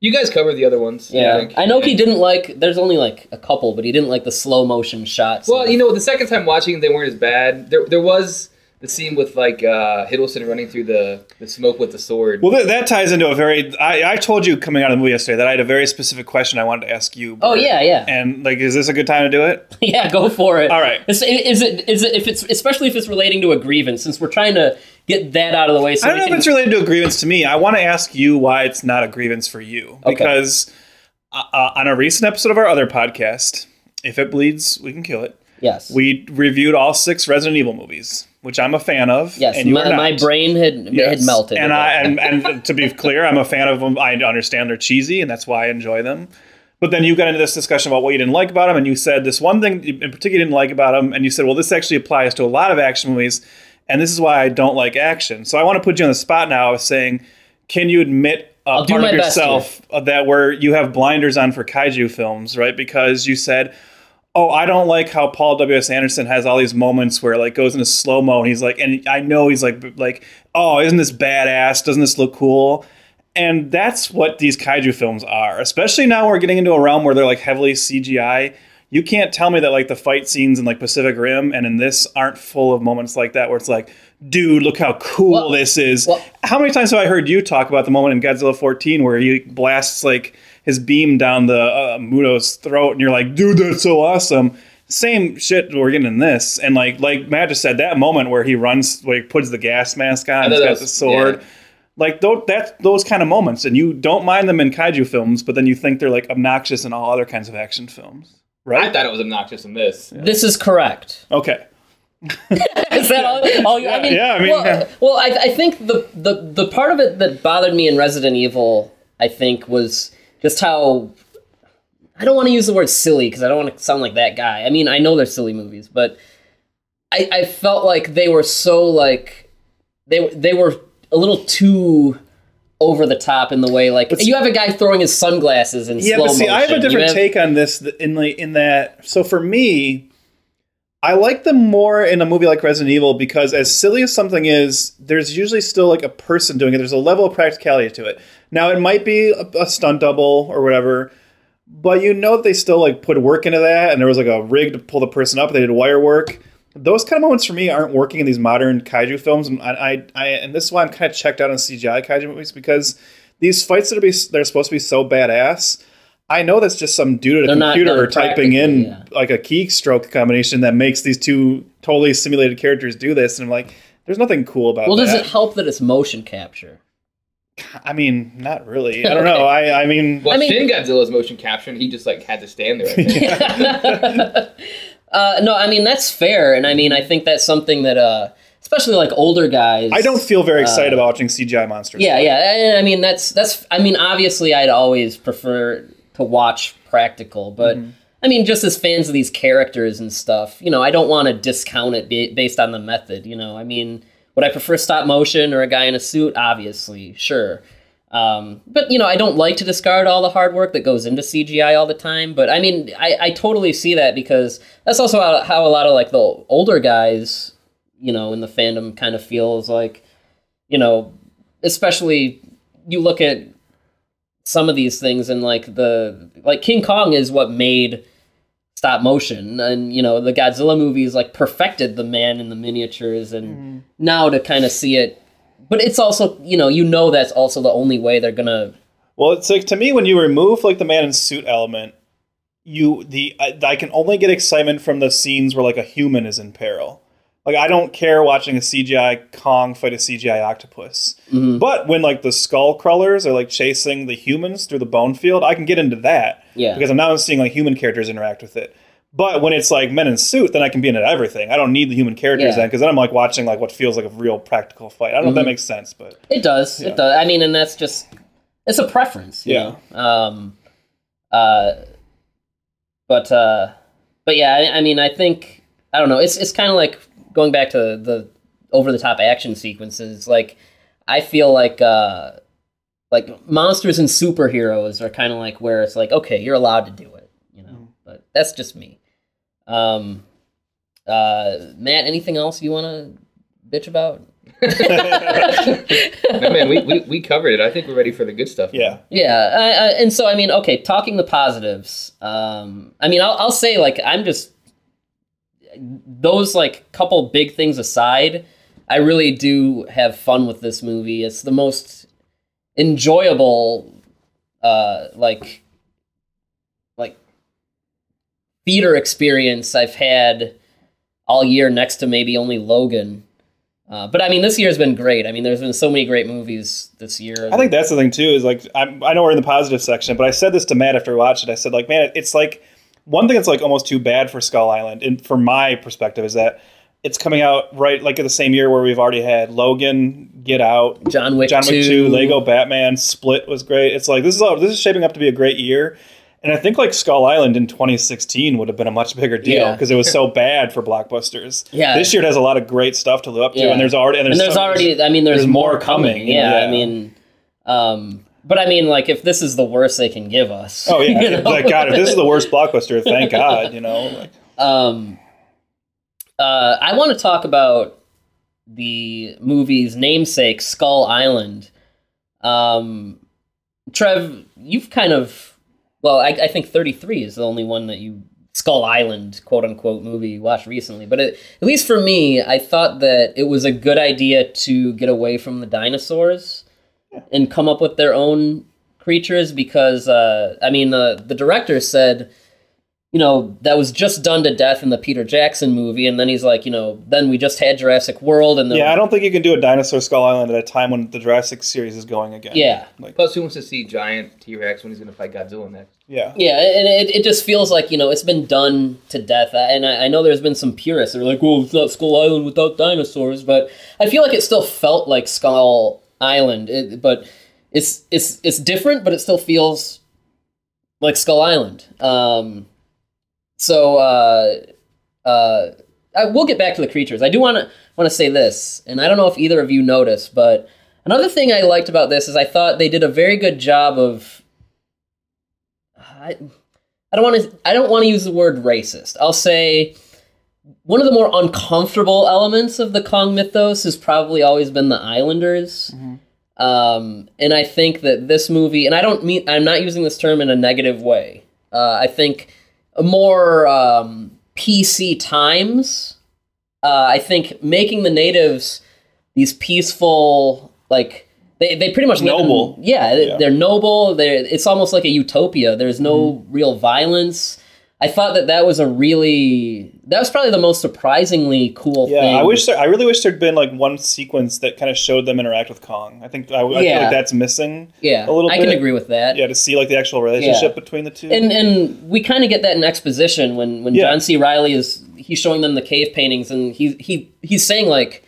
You guys covered the other ones. Yeah, think. I know he didn't like. There's only like a couple, but he didn't like the slow motion shots. Well, you know, the second time watching, they weren't as bad. There, there was the scene with like uh, Hiddleston running through the, the smoke with the sword. Well, that, that ties into a very. I, I told you coming out of the movie yesterday that I had a very specific question I wanted to ask you. Oh yeah, yeah, And like, is this a good time to do it? yeah. Go for it. All right. Is, is it is it if it's especially if it's relating to a grievance since we're trying to get that out of the way. So I don't know can, if it's related to a grievance to me. I want to ask you why it's not a grievance for you. Okay. Because uh, uh, on a recent episode of our other podcast, If It Bleeds, We Can Kill It, yes. we reviewed all six Resident Evil movies, which I'm a fan of. Yes, and my, my brain had had melted. And I and, and to be clear, I'm a fan of them. I understand they're cheesy, and that's why I enjoy them. But then you got into this discussion about what you didn't like about them, and you said this one thing in particular you didn't like about them, and you said, well, this actually applies to a lot of action movies, and this is why I don't like action. So I want to put you on the spot now of saying, can you admit uh, part of yourself that where you have blinders on for kaiju films, right? Because you said, oh, I don't like how Paul W. S. Anderson has all these moments where like goes into slow mo and he's like, and I know he's like, like, oh, isn't this badass? Doesn't this look cool? And that's what these kaiju films are. Especially now we're getting into a realm where they're like heavily CGI. You can't tell me that like the fight scenes in like Pacific Rim and in this aren't full of moments like that where it's like, dude, look how cool Well- this is. well- how many times have I heard you talk about the moment in Godzilla 14 where he blasts like his beam down the uh, Muto's throat, and you're like, dude, that's so awesome. Same shit we're getting in this, and like like Matt just said, that moment where he runs, where he puts the gas mask on, I he's thought that got was- the sword. yeah. Like those, that's those kind of moments, and you don't mind them in kaiju films, but then you think they're like obnoxious in all other kinds of action films, right? I thought it was obnoxious in this. this is correct. okay, Is that all? all you, I mean, yeah, I mean, well, yeah. well, I, I think the, the the part of it that bothered me in Resident Evil, I think, was just how I don't want to use the word silly because I don't want to sound like that guy. I mean, I know they're silly movies, but I, I felt like they were so like they they were a little too over the top in the way like you have a guy throwing his sunglasses in Yeah, slow but see, I have a motion. Different take on this in the in that. So for me, I like them more in a movie like Resident Evil because as silly as something is, there's usually still like a person doing it. There's a level of practicality to it. Now it might be a, a stunt double or whatever, but you know that they still like put work into that, and there was like a rig to pull the person up. They did wire work. Those kind of moments for me aren't working in these modern kaiju films, and I, I, I and this is why I'm kind of checked out on CGI kaiju movies because these fights that are be they're supposed to be so badass. I know that's just some dude at a They're computer done typing in yeah. like a keystroke combination that makes these two totally simulated characters do this, and I'm like, there's nothing cool about well, that. does it help that it's motion capture? I mean, not really. I don't know. I, I mean, Well, I mean- Shin Godzilla's motion capture, and he just like had to stand there. I think. Uh, no, I mean that's fair, and I mean I think that's something that, uh, especially like older guys. I don't feel very excited about watching CGI monsters. Uh, Yeah, yeah. and I mean that's that's. I mean obviously I'd always prefer to watch practical, but Mm-hmm. I mean just as fans of these characters and stuff, you know, I don't want to discount it ba- based on the method. You know, I mean, would I prefer stop motion or a guy in a suit? Obviously, sure. Um, but you know, I don't like to discard all the hard work that goes into CGI all the time. But I mean, I, I totally see that because that's also how, how a lot of like the older guys, you know, in the fandom kind of feels like, you know, especially you look at some of these things and like the like King Kong is what made stop motion. And you know the Godzilla movies like perfected the man in the miniatures and mm. now to kind of see it. But it's also you know you know that's also the only way they're gonna Well, it's like to me when you remove like the man in suit element, you the I, I can only get excitement from the scenes where like a human is in peril. Like I don't care watching a CGI Kong fight a CGI octopus. Mm-hmm. But when like the skull crawlers are like chasing the humans through the bone field, I can get into that. Yeah. Because I'm now seeing like human characters interact with it. But when it's like men in suit, then I can be into everything. I don't need the human characters Yeah. then because then I'm like watching like what feels like a real practical fight. I don't know if that Mhm. makes sense, but It does. Yeah. It does. I mean, and that's just it's a preference. You Yeah. Know? Um. Uh. But uh. But yeah, I, I mean, I think I don't know. It's it's kind of like going back to the over the top action sequences. Like I feel like uh, like monsters and superheroes are kind of like where it's like okay, you're allowed to do it. You know. But that's just me. Um. Uh. Matt, anything else you want to bitch about? no man, we, we we covered it. I think we're ready for the good stuff. yeah. Yeah, I, I, and so I mean, okay, talking the positives. Um, I mean, I'll, I'll say like I'm just those like couple big things aside. I really do have fun with this movie. It's the most enjoyable, uh, like, like theater experience I've had all year. Next to maybe only Logan. Uh, but I mean, this year's been great. I mean, there's been so many great movies this year. I think that's the thing too. Is like I'm, I know we're in the positive section, but I said this to Matt after watched it. I said like, man, it's like one thing that's like almost too bad for Skull Island, and from my perspective, is that it's coming out right like in the same year where we've already had Logan, Get Out, John Wick, John Wick 2, Two, Lego Batman, Split was great. It's like this is all, this is shaping up to be a great year. And I think like Skull Island in 2016 would have been a much bigger deal Yeah. because it was so bad for blockbusters. Yeah. this year it has a lot of great stuff to live up to, Yeah. and there's already and there's, and there's some- already i mean there's, there's more more coming, coming, know, yeah, i mean um but i mean like if this is the worst they can give us Oh yeah, you know? like God, if this is the worst blockbuster, thank God, you know. Like, um uh i want to talk about the movie's namesake skull island um trev you've kind of well i, I think 33 is the only one that you skull island quote unquote movie you watched recently but it, at least for me i thought that it was a good idea to get away from the dinosaurs and come up with their own creatures because uh, i mean the, the director said you know, that was just done to death in the Peter Jackson movie, and then he's like, you know, then we just had Jurassic World, and then yeah, I don't think you can do a dinosaur Skull Island at a time when the Jurassic series is going again. yeah, like Plus, who wants to see giant T Rex when he's going to fight Godzilla next? yeah, yeah, and it, it just feels like you know it's been done to death, and I, I know there's been some purists that are like, well, it's not Skull Island without dinosaurs, but I feel like it still felt like Skull Island, it, but it's it's it's different, but it still feels like Skull Island. Um, so uh, uh, I, we'll get back to the creatures. I do want to want to say this, and I don't know if either of you noticed, but another thing I liked about this is I thought they did a very good job of. I, I don't want to. I don't want to use the word racist. I'll say one of the more uncomfortable elements of the Kong mythos has probably always been the Islanders. Um, and I think that this movie, and I don't mean, I'm not using this term in a negative way. Uh, I think a more um, PC times. Uh, I think making the natives these peaceful, like they, they pretty much live in- Noble. yeah, they- Yeah. they're noble. They're it's almost like a utopia. There's no real violence. I thought that that was a really that was probably the most surprisingly cool yeah. thing. I wish there, I really wish there'd been like one sequence that kind of showed them interact with Kong. I think I, I feel like that's missing. yeah, a little bit. I can agree with that. Yeah, to see like the actual relationship between the two. and and we kind of get that in exposition when when Yeah. John C. Reilly is he's showing them the cave paintings and he he he's saying like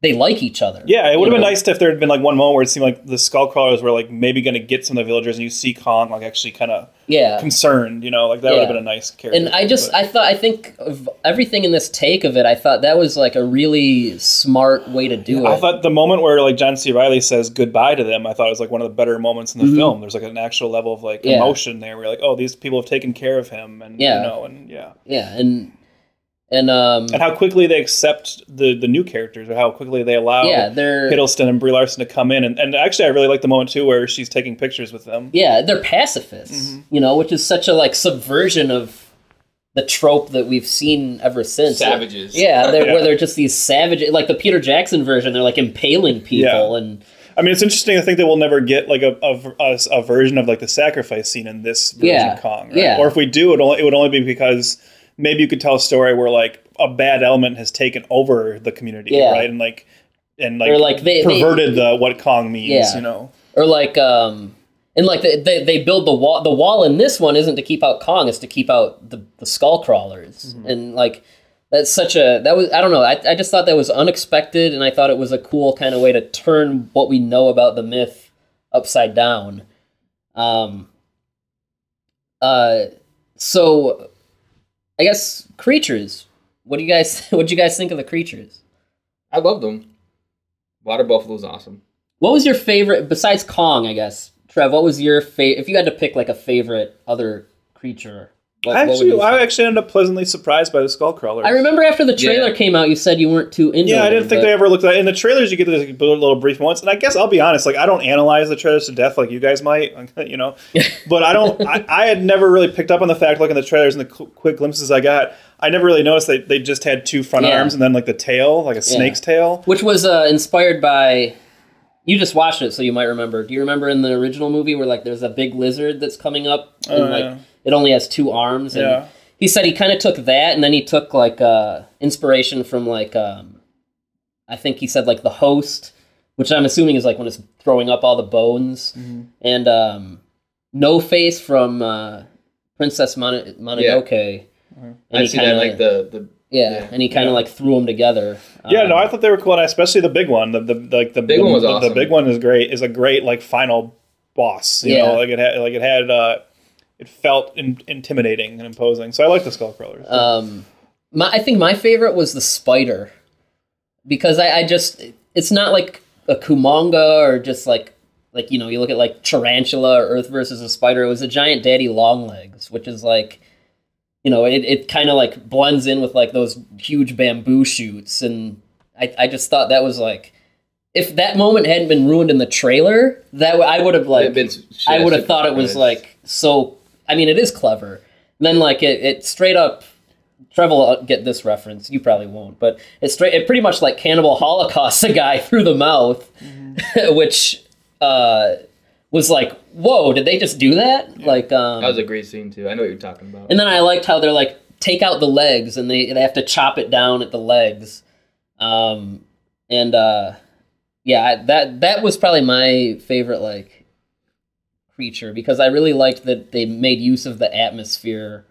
they like each other. yeah, it would have been nice if there had been like one moment where it seemed like the skull crawlers were like maybe going to get some of the villagers, and you see Kong like actually kind of Yeah. concerned. You know, like that would have been a nice character. And I just but- I thought I think of everything in this take of it, I thought that was like a really smart way to do I it. I thought the moment where like John C. Reilly says goodbye to them, I thought it was like one of the better moments in the film. There's like an actual level of like Mm-hmm. Yeah. emotion there, where like, oh, these people have taken care of him, and Yeah. you know, and yeah, yeah, and and um and how quickly they accept the the new characters, or how quickly they allow yeah, they're Hiddleston and Brie Larson to come in, and, and actually, I really like the moment too where she's taking pictures with them. yeah, they're pacifists, Mm-hmm. you know, which is such a like subversion of the trope that we've seen ever since. Savages. Yeah, they're, Yeah. where they're just these savage, like the Peter Jackson version. They're like impaling people, and I mean, it's interesting to think that we'll never get like a, a, a, a version of like the sacrifice scene in this version Yeah. of Kong, right? Yeah. Or if we do, it only it would only be because maybe you could tell a story where like a bad element has taken over the community, Yeah. right? And like and like, Or, like, they- they- perverted the what Kong means, Yeah. you know. or like um, and like they, they they build the wall. The wall in this one isn't to keep out Kong; it's to keep out the the skull crawlers, Mm-hmm. and like. That's such a that was I don't know I, I just thought that was unexpected and I thought it was a cool kind of way to turn what we know about the myth upside down. Um. Uh. So, I guess creatures. What do you guys What do you guys think of the creatures? I love them. Water buffalo's awesome. What was your favorite besides Kong? I guess Trev. What was your favorite? If you had to pick like a favorite other creature What- I what would actually, you? I actually ended up pleasantly surprised by the skull crawlers. I remember after the trailer Yeah. came out, you said you weren't too into it. Yeah, I didn't think but- they ever looked at in the trailers. You get these like, little brief moments, and I guess I'll be honest. Like I don't analyze the trailers to death like you guys might, you know. but I don't. I, I had never really picked up on the fact looking at the trailers and the qu- quick glimpses I got. I never really noticed that they just had two front Yeah. arms and then like the tail, like a snake's tail. Which was uh, inspired by. You just watched it, so you might remember. Do you remember in the original movie where like there's a big lizard that's coming up and Oh, like yeah. It only has two arms? And Yeah. He said he kind of took that, and then he took like uh, inspiration from like um, I think he said like the host, which I'm assuming is like when it's throwing up all the bones, Mm-hmm. and um, No Face from uh, Princess Mon- Mononoke. And I he see that kinda- like the the yeah, yeah. and he kind of like threw them together. Yeah, Um, no, I thought they were cool, and especially the big one. The, the like the Big the, one was the, awesome. The big one is great. Is a great like final boss. You Yeah. know, like it had like it had uh, it felt in, intimidating and imposing. So I like the skull crawlers. Um, my, I think my favorite was the spider because I, I just it's not like a kumonga or just like like you know you look at like tarantula or Earth versus a spider. It was a giant daddy long legs, which is like you know it, it kind of like blends in with like those huge bamboo shoots, and I I just thought that was like. If that moment hadn't been ruined in the trailer, that w- I would have like been- I would have thought it was like so. I mean, it is clever. And then like it, it straight up. Trevor will get this reference. You probably won't, but it straight. It pretty much like Cannibal Holocaust a guy through the mouth, which uh, was like, whoa! Did they just do that? Like, um, that was a great scene too. I know what you're talking about. and then I liked how they're like take out the legs and they they have to chop it down at the legs. Um and uh yeah, I- that that was probably my favorite like creature because I really liked that they made use of the atmosphere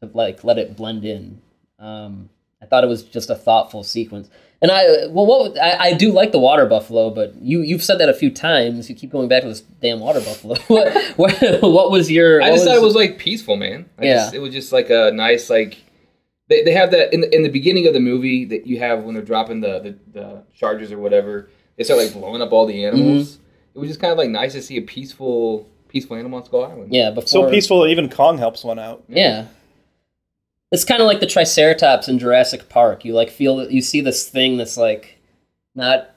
to like let it blend in. Um I thought it was just a thoughtful sequence. And I well what I, I do like the water buffalo, but you you've said that a few times. You keep going back to this damn water buffalo. what, what what was your I just thought it was like peaceful, man. I Yeah. just, it was just like a nice like. They, they have that in the, in the beginning of the movie that you have when they're dropping the, the, the charges or whatever. They start like blowing up all the animals. Mm-hmm. It was just kind of like nice to see a peaceful peaceful animal on Skull Island. Yeah, before so peaceful, even Kong helps one out. Yeah. It's kind of like the Triceratops in Jurassic Park. You like feel that you see this thing that's like not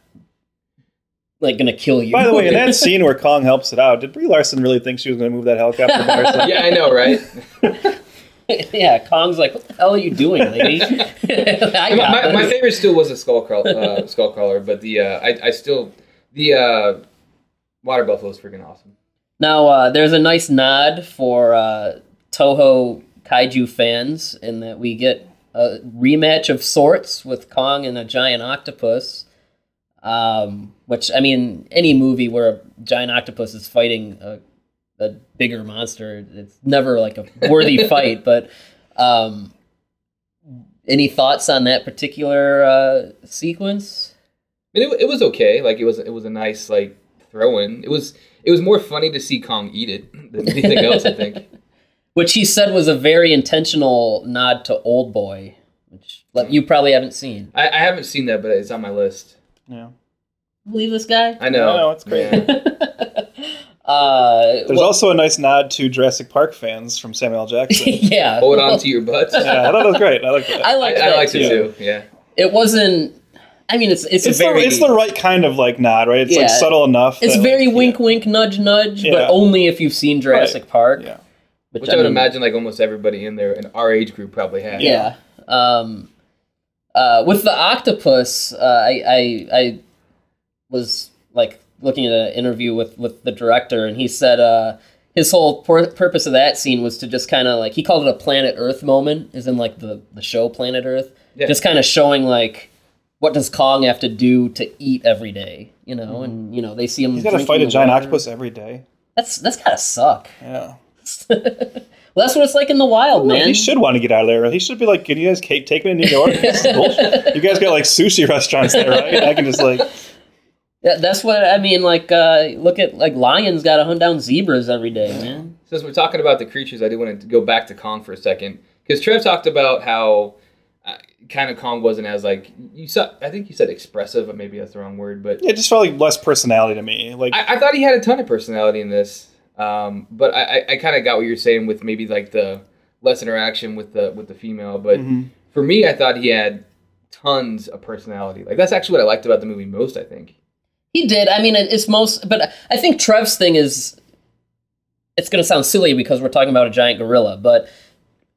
like gonna kill you. By the way, in that scene where Kong helps it out, did Brie Larson really think she was going to move that helicopter by herself? yeah, I know, right? yeah, Kong's like, "What the hell are you doing, lady?" I my, got my, my this. favorite still was a skull crawl, uh, skull crawler, but the uh, I, I still the uh, water buffalo is freaking awesome. Now, uh, there's a nice nod for uh, Toho kaiju fans in that we get a rematch of sorts with Kong and a giant octopus. Um, which I mean, any movie where a giant octopus is fighting a, a bigger monster, it's never like a worthy fight. But um, any thoughts on that particular uh, sequence? I mean, it, it was okay. Like it was it was a nice like throw in. It was it was more funny to see Kong eat it than anything else. I think. Which he said was a very intentional nod to Old Boy, which like, you probably haven't seen. I, I haven't seen that, but it's on my list. Yeah. Believe this guy? I know. I know, it's great. Yeah. uh, There's well- also a nice nod to Jurassic Park fans from Samuel L. Jackson. yeah. Hold on to your butts. yeah, I thought that was great. I like that. I I, like I that liked too. it too. Yeah. It wasn't. I mean, it's it's, it's, very the, it's the right kind of like nod, right? It's like subtle enough. it's that, very like, wink wink nudge nudge, but only if you've seen Jurassic Park. Yeah. Which I would imagine like almost everybody in there in our age group probably had. Yeah. Um, uh, with the octopus, uh, I, I I was like looking at an interview with with the director, and he said uh, his whole pur- purpose of that scene was to just kind of like he called it a Planet Earth moment, is in like the the show Planet Earth, Yeah. just kind of showing like what does Kong have to do to eat every day, you know, and you know they see him. He's got to fight a giant water. octopus every day. That's that's gotta suck. Yeah. well, that's what it's like in the wild, man. He should want to get out of there. He should be like, "Can you guys take, take me to New York? This is bullshit. You guys got like sushi restaurants there, right? I can just like, Yeah, that's what I mean. Like, uh, look at like lions got to hunt down zebras every day, man. Since we're talking about the creatures, I do want to go back to Kong for a second because Trev talked about how kind of Kong wasn't as like you said. I think you said expressive, but maybe that's the wrong word. But it just felt like less personality to me. Like, I, I thought he had a ton of personality in this. Um, but I, I, I kind of got what you're saying with maybe like the less interaction with the with the female. But Mm-hmm. for me, I thought he had tons of personality. Like that's actually what I liked about the movie most. I think. He did. I mean, it's most, but I think Trev's thing is. It's going to sound silly because we're talking about a giant gorilla, but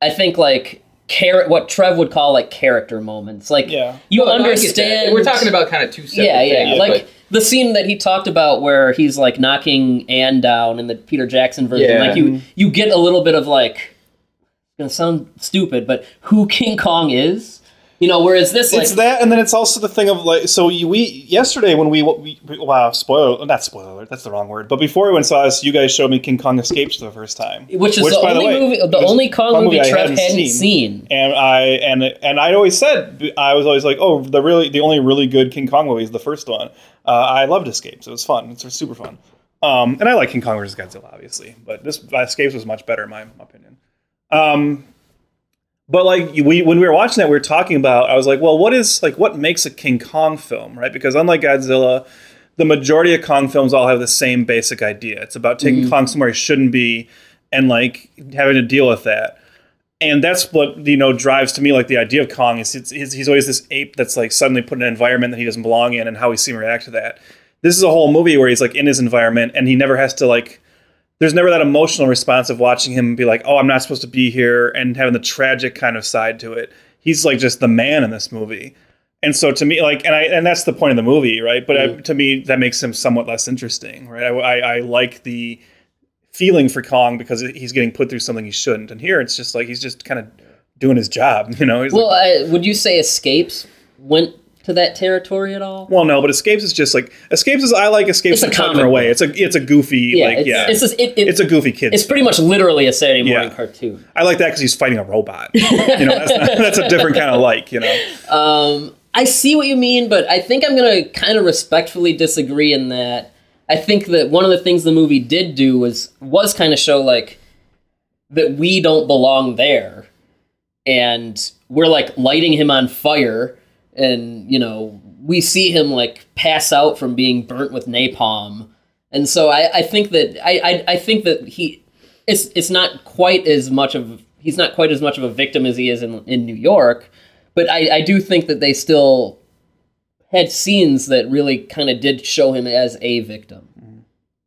I think like char- what Trev would call like character moments. Like Yeah. you No, I get that. understand. We're talking about kind of two separate yeah, yeah. things. like but- the scene that he talked about where he's like knocking Anne down in the Peter Jackson version. Yeah. Like you, you get a little bit of like. It's gonna sound stupid, but who King Kong is, you know. Whereas this, like, it's that, and then it's also the thing of like, so you, we yesterday when we, we wow, spoiler, not spoiler alert, that's the wrong word. But before we went saw this, you guys showed me King Kong Escapes for the first time, which is the by only way, movie, the only Kong a movie, I Trev hadn't seen. seen. And I and and I'd always said I was always like, oh, the really the only really good King Kong movie is the first one. Uh, I loved Escapes; it was fun. It's super fun. Um, and I like King Kong vs Godzilla, obviously, but this Escapes was much better in my opinion. Um, but like we when we were watching that, we were talking about. I was like, well, what is like what makes a King Kong film, right? Because unlike Godzilla, the majority of Kong films all have the same basic idea. It's about taking mm. Kong somewhere he shouldn't be, and like having to deal with that. And that's what you know drives to me like the idea of Kong is it's, he's, he's always this ape that's like suddenly put in an environment that he doesn't belong in, and how we see him react to that. This is a whole movie where he's like in his environment, and he never has to like there's never that emotional response of watching him be like, "Oh, I'm not supposed to be here," and having the tragic kind of side to it. He's like just the man in this movie, and so to me, like, and I and that's the point of the movie, right? But I, mm-hmm. to me, that makes him somewhat less interesting, right? I, I, I like the feeling for Kong because he's getting put through something he shouldn't, and here it's just like he's just kind of doing his job, you know? He's Well, like, I, would you say Escapes went to that territory at all? well, no, but Escapes is just like Escapes is I like Escapes It's a comic away. It's a it's a goofy yeah, like it's, yeah. it's, just, it, it, it's a goofy kid. it's pretty much literally a Saturday morning Yeah. cartoon. I like that because he's fighting a robot. you know, that's, not, that's a different kind of like. You know, Um, I see what you mean, but I think I'm going to kind of respectfully disagree in that. I think that one of the things the movie did do was was kind of show like that we don't belong there, and we're like lighting him on fire, and you know we see him like pass out from being burnt with napalm, and so I, I think that I, I I think that he it's it's not quite as much of he's not quite as much of a victim as he is in in New York, but I, I do think that they still had scenes that really kind of did show him as a victim. Mm-hmm.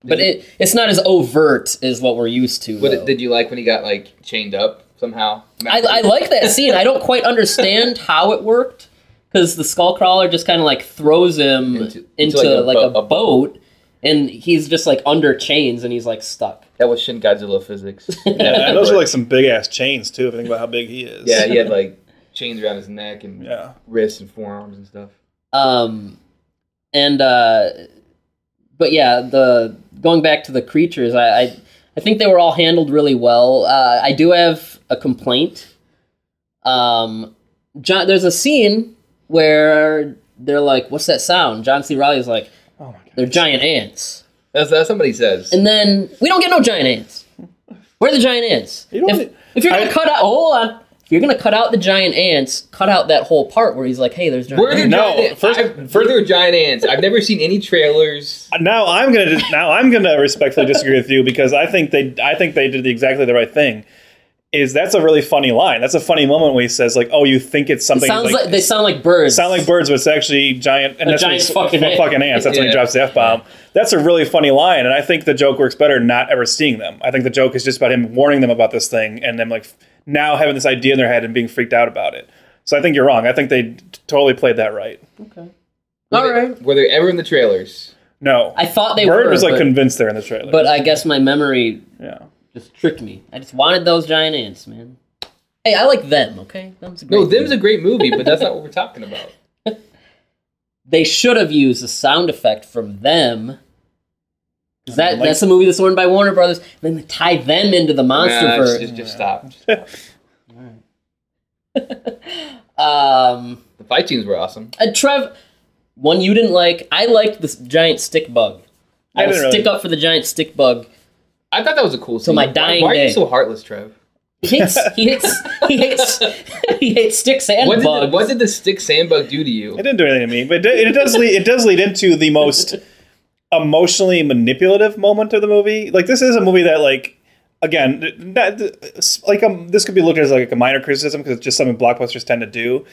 But it, it's not as overt as what we're used to. What did you like when he got like chained up somehow? I, I like that scene. I don't quite understand how it worked because the skull crawler just kind of like throws him into, Into- into like, like a, a bo- a boat, and he's just like under chains and he's like stuck. that was Shin Godzilla physics. yeah, and those are like some big ass chains too. If you think about how big he is. yeah, he had like chains around his neck and yeah. wrists and forearms and stuff. Um, and uh, but yeah, the going back to the creatures, I, I I think they were all handled really well. Uh, I do have a complaint. Um, John, there's a scene where they're like, "What's that sound?" John C. Reilly's like, Oh my god. "They're giant ants," That's that's somebody says. and then we don't get no giant ants. Where are the giant ants? You don't- If, if you're gonna I- cut out, hold on. If you're gonna cut out the giant ants, cut out that whole part where he's like, "Hey, there's giant Where ants." No, giant, first- I've- first- there giant ants? I've never seen any trailers. Now I'm gonna now I'm gonna respectfully disagree with you because I think they I think they did the, exactly the right thing. Is that's a really funny line? That's a funny moment when he says like, "Oh, you think it's It something sounds like, like, they sound like birds. sound like birds, but it's actually giant and that's giant he- fucking ant. fucking ants. That's when he drops the f bomb. That's a really funny line, and I think the joke works better not ever seeing them. I think the joke is just about him warning them about this thing and them like now having this idea in their head and being freaked out about it. So I think you're wrong. I think they t- totally played that right. Okay. Were All they- right. Were they ever in the trailers? No, I thought they Byrd were, was like but, convinced they're in the trailer. but I guess my memory yeah. Just tricked me. I just wanted those giant ants, man. Hey, I like them. Okay, them's a great No, them's movie. a great movie, but that's not what we're talking about. They should have used a sound effect from them. 'Cause that Like- that's a movie that's owned by Warner Brothers. Then they tie them into the Nah, MonsterVerse. just, just stop. Just stop. um, The fight scenes were awesome. uh, Trev, one you didn't like. I liked this giant stick bug. I I will didn't really- stick up for the giant stick bug. I thought that was a cool scene. my Why- dying why, are day. you so heartless, Trev? He hates. He hates. He hates. he hates sticks and What did, the, what did the stick sandbug do to you? It didn't do anything to me, but it, it does lead. It does lead into the most emotionally manipulative moment of the movie. Like this is a movie that like again, that, like um, this could be looked at as like a minor criticism because it's just something blockbusters tend to do.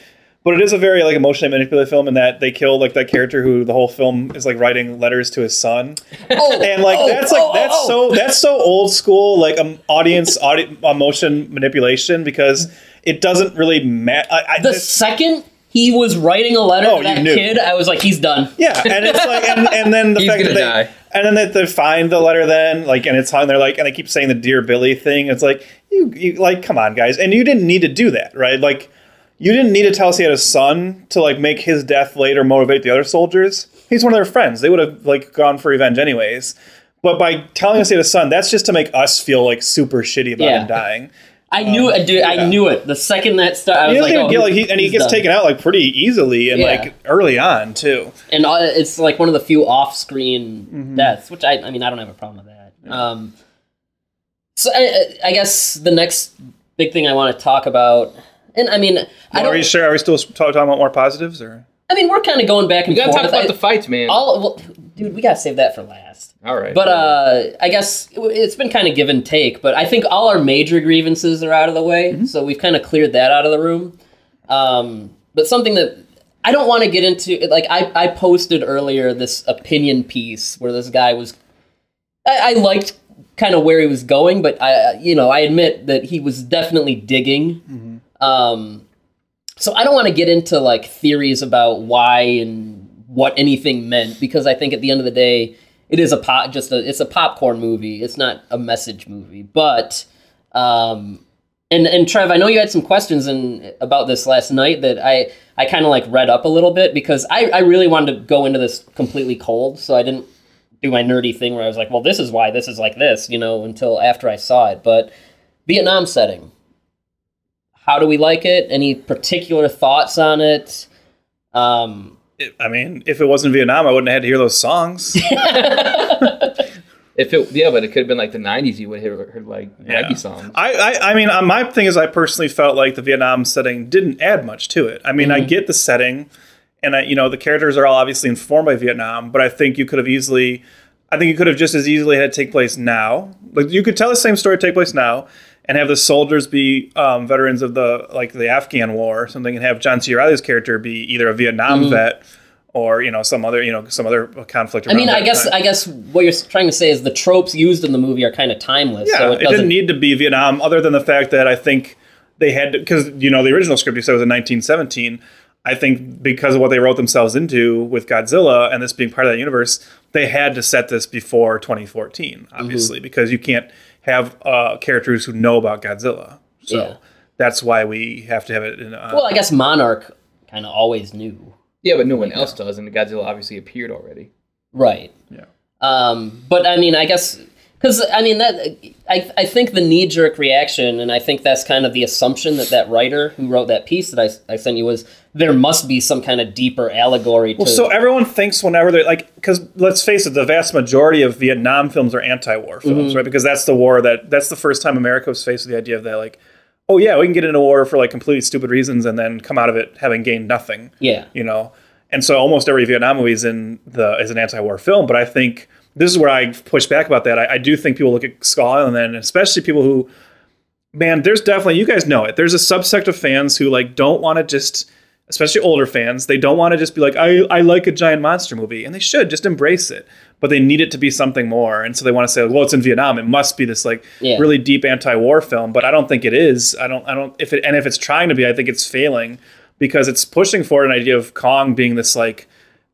But it is a very like emotionally manipulative film in that they kill like that character who the whole film is like writing letters to his son, Oh, and like oh, that's like oh, that's oh, so that's so old school like um, audience audi- emotion manipulation because it doesn't really matter. I, I, The it's- second he was writing a letter Oh, to that kid, I was like, he's done. Yeah, and it's like, and, and then the He's fact that gonna they, die. and then that they find the letter, then like, and it's on. They're like, and they keep saying the "Dear Billy" thing. It's like you, you, like, come on, guys, and you didn't need to do that, right? Like, you didn't need to tell us he had a son to like make his death later motivate the other soldiers. He's one of their friends. They would have like gone for revenge anyways. But by telling us he had a son, that's just to make us feel like super shitty about Yeah. him dying. I knew it, dude. I knew it. The second that started, I was like, oh, get like he, and he gets done. taken out like pretty easily and Yeah. like early on too. and uh, it's like one of the few off-screen Mm-hmm. deaths, which I, I mean, I don't have a problem with that. Um, so I, I guess the next big thing I want to talk about, and I mean, I Are we don't, sure? Are we still talking about more positives or? I mean, we're kind of going back and You gotta forth. talk about I- the fights, man. all, well, dude, we gotta save that for last. All right. But uh, I guess it- it's been kind of give and take. But I think all our major grievances are out of the way, Mm-hmm. so we've kind of cleared that out of the room. Um, but something that I don't want to get into, like I, I posted earlier this opinion piece where this guy was, I, I liked kind of where he was going, but I, you know, I admit that he was definitely digging. Um, so I don't want to get into like theories about why and what anything meant because I think at the end of the day, it is a pop, just a it's a popcorn movie. It's not a message movie. But um, and and Trev, I know you had some questions in, about this last night that I I kind of like read up a little bit because I I really wanted to go into this completely cold, so I didn't do my nerdy thing where I was like, well, this is why this is like this, you know, until after I saw it. But Vietnam setting how do we like it? Any particular thoughts on it? Um, It- I mean, if it wasn't Vietnam, I wouldn't have had to hear those songs. if it, yeah, but it could have been like the '90s. You would have heard, heard like Yeah. happy songs. I, I, I mean, uh, my thing is, I personally felt like the Vietnam setting didn't add much to it. I mean, I get the setting, and I, you know, the characters are all obviously informed by Vietnam, but I think you could have easily, I think you could have just as easily had it take place now. Like you could tell the same story take place now, and have the soldiers be um, veterans of the like the Afghan War or something, and have John C. Reilly's character be either a Vietnam vet. Or you know some other you know some other conflict. I mean, I guess time. I guess what you're trying to say is the tropes used in the movie are kind of timeless. Yeah, so it, it doesn't. didn't need to be Vietnam, other than the fact that I think they had because you know the original script you said was in 1917. I think because of what they wrote themselves into with Godzilla and this being part of that universe, they had to set this before 2014, obviously, Mm-hmm. because you can't have uh, characters who know about Godzilla. So Yeah. that's why we have to have it in. Uh, well, I guess Monarch kind of always knew, yeah, but no one else does, and Godzilla obviously appeared already. right? yeah. Um, but I mean, I guess because I mean that I I think the knee jerk reaction, and I think that's kind of the assumption that that writer who wrote that piece that I, I sent you was there must be some kind of deeper allegory to. So everyone thinks whenever they're like, because let's face it, the vast majority of Vietnam films are anti-war Mm-hmm. films, right? Because that's the war that that's the first time America was faced with the idea of that, like, oh yeah, we can get into war for like completely stupid reasons and then come out of it having gained nothing, yeah, you know. And so almost every Vietnam movie is in the is an anti-war film, but I think this is where I push back about that. I, I do think people look at Skull Island, and especially people who man, there's definitely you guys know it. There's a subsect of fans who like don't want to just especially older fans, they don't want to just be like, I, I like a giant monster movie. And they should just embrace it. But they need it to be something more. And so they want to say, well, it's in Vietnam. It must be this like Yeah. really deep anti-war film. But I don't think it is. I don't I don't if it and if it's trying to be, I think it's failing because it's pushing forward an idea of Kong being this like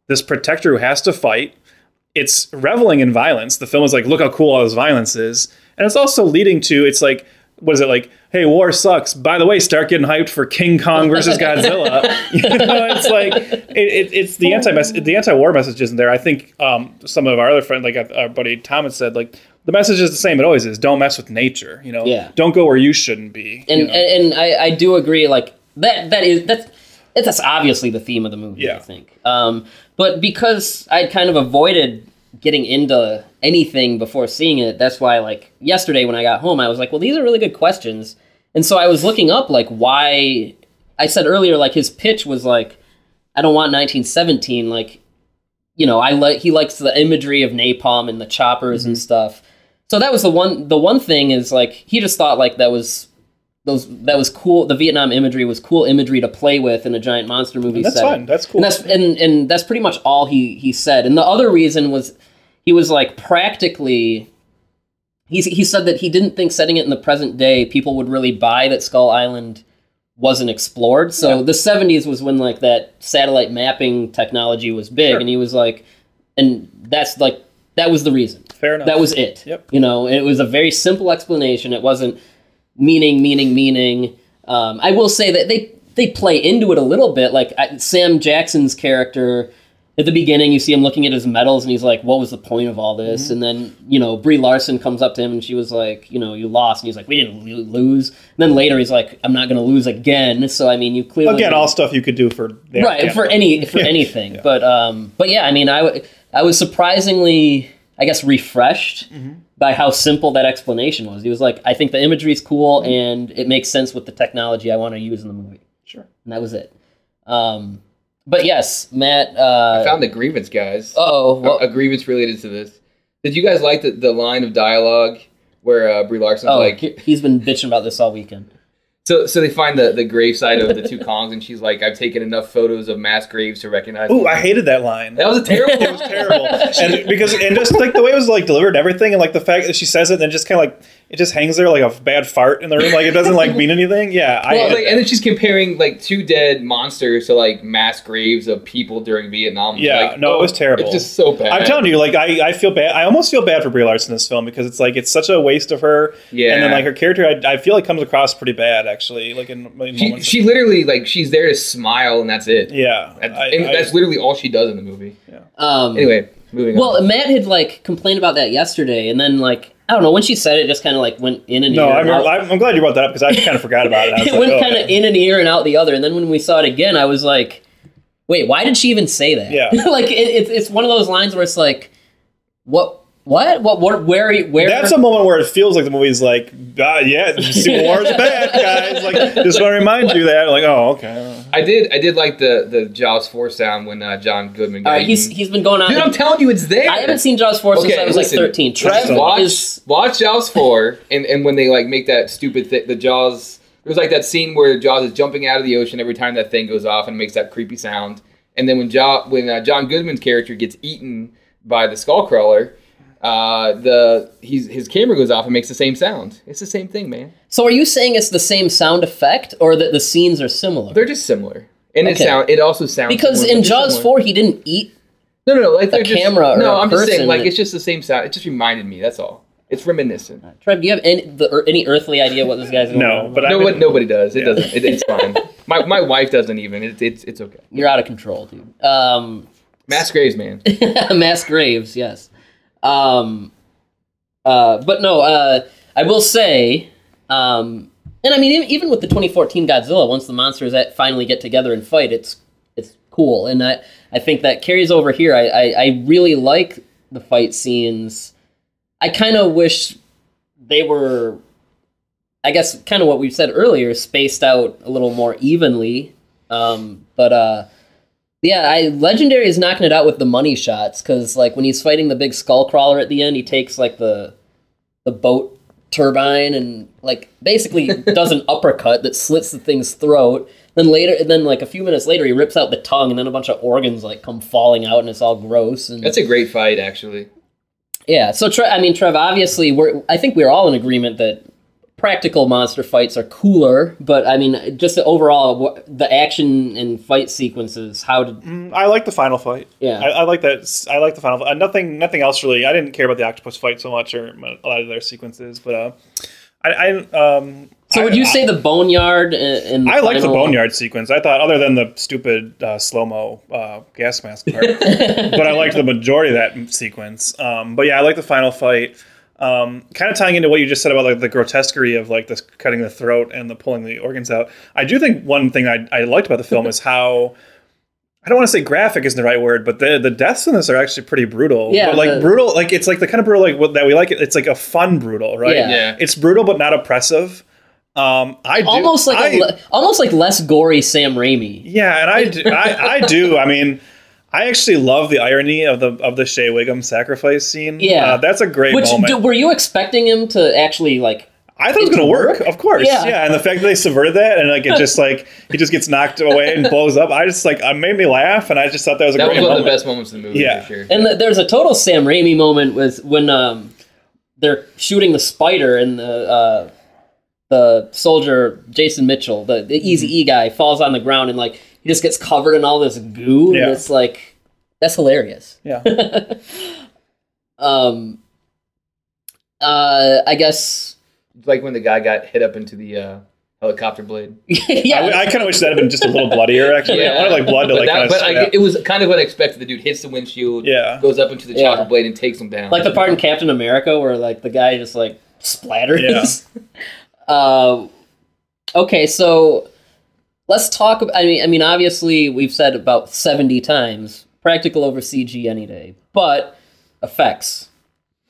this protector who has to fight. It's reveling in violence. The film is like, look how cool all this violence is. And it's also leading to it's like what is it like? Hey, war sucks. By the way, start getting hyped for King Kong versus Godzilla. you know, it's like it, it, it's the anti the anti war message isn't there. I think um, some of our other friends, like our buddy Thomas said, like the message is the same. It always is. Don't mess with nature. You know, Yeah. don't go where you shouldn't be. and you know? and, and I, I do agree. Like that that is that's that's obviously the theme of the movie. Yeah. I think. Um, but because I'd kind of avoided getting into anything before seeing it, that's why like yesterday when I got home, I was like, well, these are really good questions, and so I was looking up like why. I said earlier like his pitch was like, I don't want 1917 like. You know, I like he likes the imagery of napalm and the choppers and mm-hmm. stuff. so that was the one. The one thing is like he just thought like that was those that was cool. The Vietnam imagery was cool imagery to play with in a giant monster movie. That's setting. fine. That's cool. And that's and and that's pretty much all he he said. And the other reason was he was like practically. He he said that he didn't think setting it in the present day people would really buy that Skull Island wasn't explored. So Yeah. the 70s was when like that satellite mapping technology was big Sure. and he was like and that's like that was the reason. Fair enough. That was it. Yep. You know, it was a very simple explanation. It wasn't meaning, meaning, meaning. Um, I will say that they they play into it a little bit. Like I, Sam Jackson's character at the beginning, you see him looking at his medals, and he's like, "What was the point of all Mm-hmm. this?" And then you know, Brie Larson comes up to him, and she was like, "You know, you lost," and he's like, "We didn't lose." And then later, he's like, "I'm not going to lose again." So I mean, you clearly Again, all stuff you could do for the right Afghan for any for Yeah. anything Yeah. but um but yeah i mean i w- i was surprisingly i guess refreshed Mm-hmm. By how simple that explanation was he was like i think the imagery is cool Mm-hmm. and it makes sense with the technology i want to use in the movie Sure. and that was it um but yes matt uh I found a grievance, guys. oh A- well, a, grievance related to this. Did you guys like the, the line of dialogue where uh, Brie Larson's oh like, he's been bitching about this all weekend so so they find the, the gravesite of the two Kongs, and she's like, I've taken enough photos of mass graves to recognize. Ooh, them." I hated that line. that was a terrible. it was terrible, and because and just like the way it was like delivered and everything, and like the fact that she says it, and then just kind of like it just hangs there like a bad fart in the room, like it doesn't like mean anything. Yeah, I Well, hated like, and then she's comparing like two dead monsters to like mass graves of people during Vietnam. Yeah, like, no, it was terrible. It's just so bad. I'm telling you, like I, I feel bad. I almost feel bad for Brie Larson in this film because it's like it's such a waste of her. Yeah. and then like her character, I, I feel like comes across pretty bad actually. Like in, in She, moments. she literally like she's there to smile and that's it. yeah, That- I- and I- that's literally all she does in the movie. um Anyway, moving well on. matt had like complained about that yesterday and then like i don't know when she said it, just kind of like went in and no, ear I remember, out. I'm I'm glad you brought that up because I kind of forgot about it. It like, went oh, kind of in an ear and out the other. And then when we saw it again, I was like, wait, why did she even say that? Yeah. like it, it's it's one of those lines where it's like, what, what, what, what where, where? That's a moment where it feels like the movie's like, ah, yeah, Civil War is bad, guys. Like, just want to remind you that. Like, oh, okay. I did I did like the the Jaws four sound when uh, John Goodman got All right, he's he's been going on. Dude, I'm telling you, it's there. I haven't seen Jaws four since I was listen. like thirteen. Trev Listen. watch is watch Jaws four, and and when they like make that stupid thing, the Jaws. There's like that scene where Jaws is jumping out of the ocean every time that thing goes off and makes that creepy sound. And then when jo- when uh, John Goodman's character gets eaten by the skull crawler, uh, the he's his camera goes off and makes the same sound. It's the same thing, man. so. Are you saying it's the same sound effect, or that the scenes are similar? They're just similar, and it Okay. sound it also sounds because similar, in Jaws similar. four, he didn't eat. No, no, no. Like they're just, camera or No, a I'm just saying, like that- it's just the same sound. It just reminded me. That's all. It's reminiscent. Trev, do you have any the, or any earthly idea what this guy's going No, on? but No, mean, what nobody does. It Yeah. doesn't. It, it's fine. my my wife doesn't even. It, it's it's okay. you're out of control, dude. Um, Mass graves, man. mass graves yes um uh but no uh i will say um and i mean even- with the 2014 godzilla once the monsters finally get together and fight it's it's cool. And i i think that carries over here. I i, I really like the fight scenes. I kind of wish they were i guess kind of what we said earlier spaced out a little more evenly. Um but uh yeah, I Legendary is knocking it out with the money shots because like when he's fighting the big skull crawler at the end, he takes like the the boat turbine and like basically does an uppercut that slits the thing's throat. Then later, and then like a few minutes later, he rips out the tongue, and then a bunch of organs like come falling out, and it's all gross. And That's a great fight, actually. yeah, so Tre- I mean, Trev, obviously, we're I think we're all in agreement that practical monster fights are cooler, but I mean, just the overall the action and fight sequences. How did Mm, I like the final fight. Yeah. I, I like that. I like the final. Uh, nothing, nothing else really. I didn't care about the octopus fight so much, or a lot of their sequences. But uh, I, I um. So would I- you say the boneyard and I like the boneyard sequence. I thought, other than the stupid uh, slow mo uh, gas mask part, but I liked the majority of that sequence. Um, but yeah, I like the final fight. Um, kind of tying into what you just said about like the grotesquerie of like this cutting the throat and the pulling the organs out. I do think one thing I, I liked about the film is how I don't want to say graphic isn't the right word, but the the deaths in this are actually pretty brutal. Yeah, but like the- brutal, like it's like the kind of brutal like what, that we like. It. It's like a fun brutal, right? Yeah. Yeah. It's brutal but not oppressive. Um, I do, almost like I- a le- almost like less gory Sam Raimi. yeah, and I do, I, I do. I mean, I actually love the irony of the of the Shea Whigham sacrifice scene. Yeah. Uh, that's a great Which moment. do, were you expecting him to actually like? I thought it was going to work, work? of course. Yeah. Yeah. and the fact that they subverted that and like it just like he just gets knocked away and blows up. I just like it made me laugh, and I just thought that was a That great was one of the best moments in the movie Yeah. for sure. And th- there's a total Sam Raimi moment with when um they're shooting the spider and the uh, the soldier Jason Mitchell, the, the Easy E guy, falls on the ground and like he just gets covered in all this goo, Yeah. and it's like that's hilarious. Yeah, Um, uh, I guess like when the guy got hit up into the uh, helicopter blade. yeah. I, I kind of wish that had been just a little bloodier. Actually, I wanted like blood to but like that- kind of. but I, it was kind of unexpected. The dude hits the windshield, Yeah. goes up into the Yeah. chopper blade, and takes him down. like the part in Captain America where like the guy just like splatters. Yeah. uh, okay, so let's talk. I mean, I mean, obviously we've said about seventy times practical over CG any day, but effects.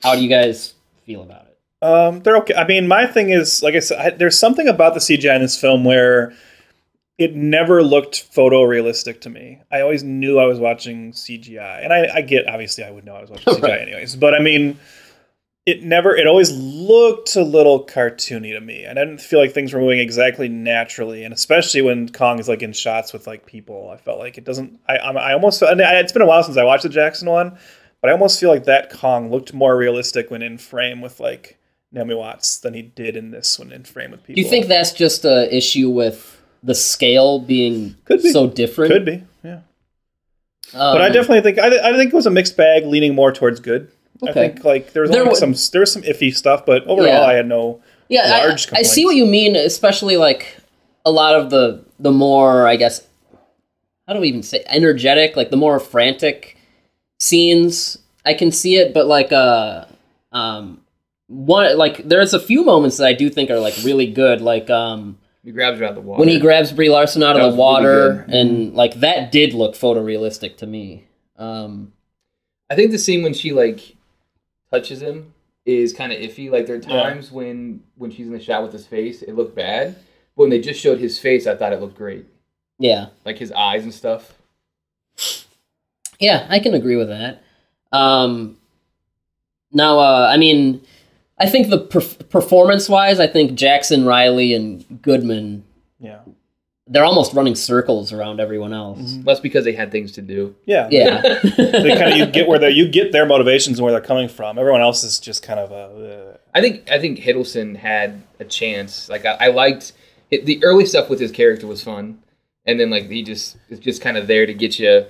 How do you guys feel about it? Um, they're okay. I mean, my thing is, like I said, I, there's something about the CGI in this film where it never looked photorealistic to me. I always knew I was watching CGI, and I, I get obviously I would know I was watching CGI Right. anyways. But I mean, it never. It always looked a little cartoony to me. I didn't feel like things were moving exactly naturally, and especially when Kong is like in shots with like people, I felt like it doesn't. I I, I almost. And I, it's been a while since I watched the Jackson one. But I almost feel like that Kong looked more realistic when in frame with like Naomi Watts than he did in this one in frame with people. Do you think that's just a issue with the scale being Could be. so different? could be? Yeah, Um, but I definitely think I, I think it was a mixed bag, leaning more towards good. I think like there was There only some there was some iffy stuff, but overall Yeah. I had no. yeah, I- large I, see what you mean, especially like a lot of the the more I guess how do we even say energetic, like the more frantic scenes. I can see it, but like uh um one like there's a few moments that I do think are like really good, like um he grabs her out of the water. when he grabs Brie Larson out That of the was really water, and like that did look photorealistic to me. Um, I think the scene when she like touches him is kind of iffy. Like there are Yeah. times when when she's in the shot with his face, it looked bad. But when they just showed his face, I thought it looked great. yeah, Like his eyes and stuff. yeah, I can agree with that. Um, now, uh, I mean, I think the perf- performance-wise, I think Jackson, Reilly, and Goodman, Yeah, they're almost running circles around everyone else. Mm-hmm. That's because they had things to do. yeah, Yeah, They kind of you get where they you get their motivations and where they're coming from. Everyone else is just kind of a. Uh, I think I think Hiddleston had a chance. Like I, I liked it, the early stuff with his character was fun, and then like he just is just kind of there to get you.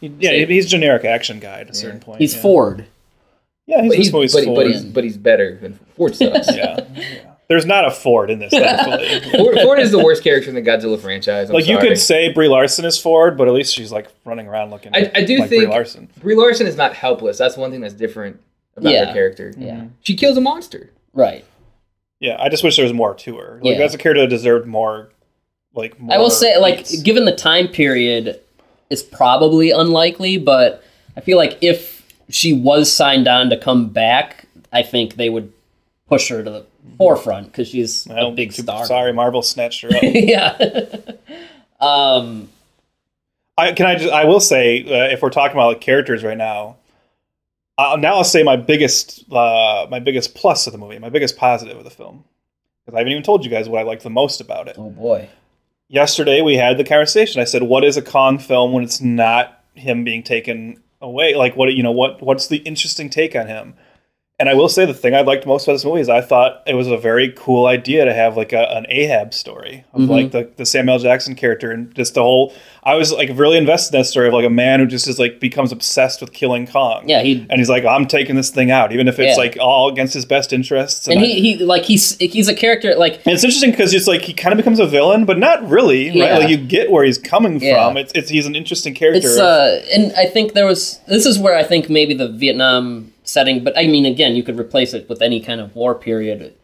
yeah, he's a generic action guy at a certain point. he's yeah. Ford. Yeah, he's, But this he's, but, Ford. but he's but he's better than Ford sucks. yeah. yeah. There's not a Ford in this, thankfully. Ford, Ford is the worst character in the Godzilla franchise. I'm like you could say Brie Larson is Ford, but at least she's like running around looking. I, I do like think Brie Larson. Brie Larson is not helpless. That's one thing that's different about Yeah. her character. Yeah, mm-hmm. She kills a monster. right. Yeah, I just wish there was more to her. Like Yeah. that's a character that deserved more. Like more I will say, like, given the time period, it's probably unlikely, but I feel like if she was signed on to come back, I think they would push her to the forefront because she's Well, a big star. Sorry, Marvel snatched her up. yeah. um. I can I just I will say uh, if we're talking about like characters right now, uh, now I'll say my biggest uh, my biggest plus of the movie, my biggest positive of the film, because I haven't even told you guys what I liked the most about it. Oh boy. Yesterday we had the conversation. I said, "What is a Kong film when it's not him being taken away? Like what you know what what's the interesting take on him?" And I will say the thing I liked most about this movie is I thought it was a very cool idea to have like a, an Ahab story of Mhm. like the, the Samuel Jackson character and just the whole. I was like really invested in that story of like a man who just is like becomes obsessed with killing Kong. Yeah. He And he's like, I'm taking this thing out, even if it's Yeah. like all against his best interests. and I- he he like he's he's a character like and it's interesting because it's like he kind of becomes a villain, but not really, Yeah. right? Like you get where he's coming Yeah. from. It's, it's he's an interesting character. it's uh and I think there was this is where I think maybe the Vietnam setting, but I mean again you could replace it with any kind of war period.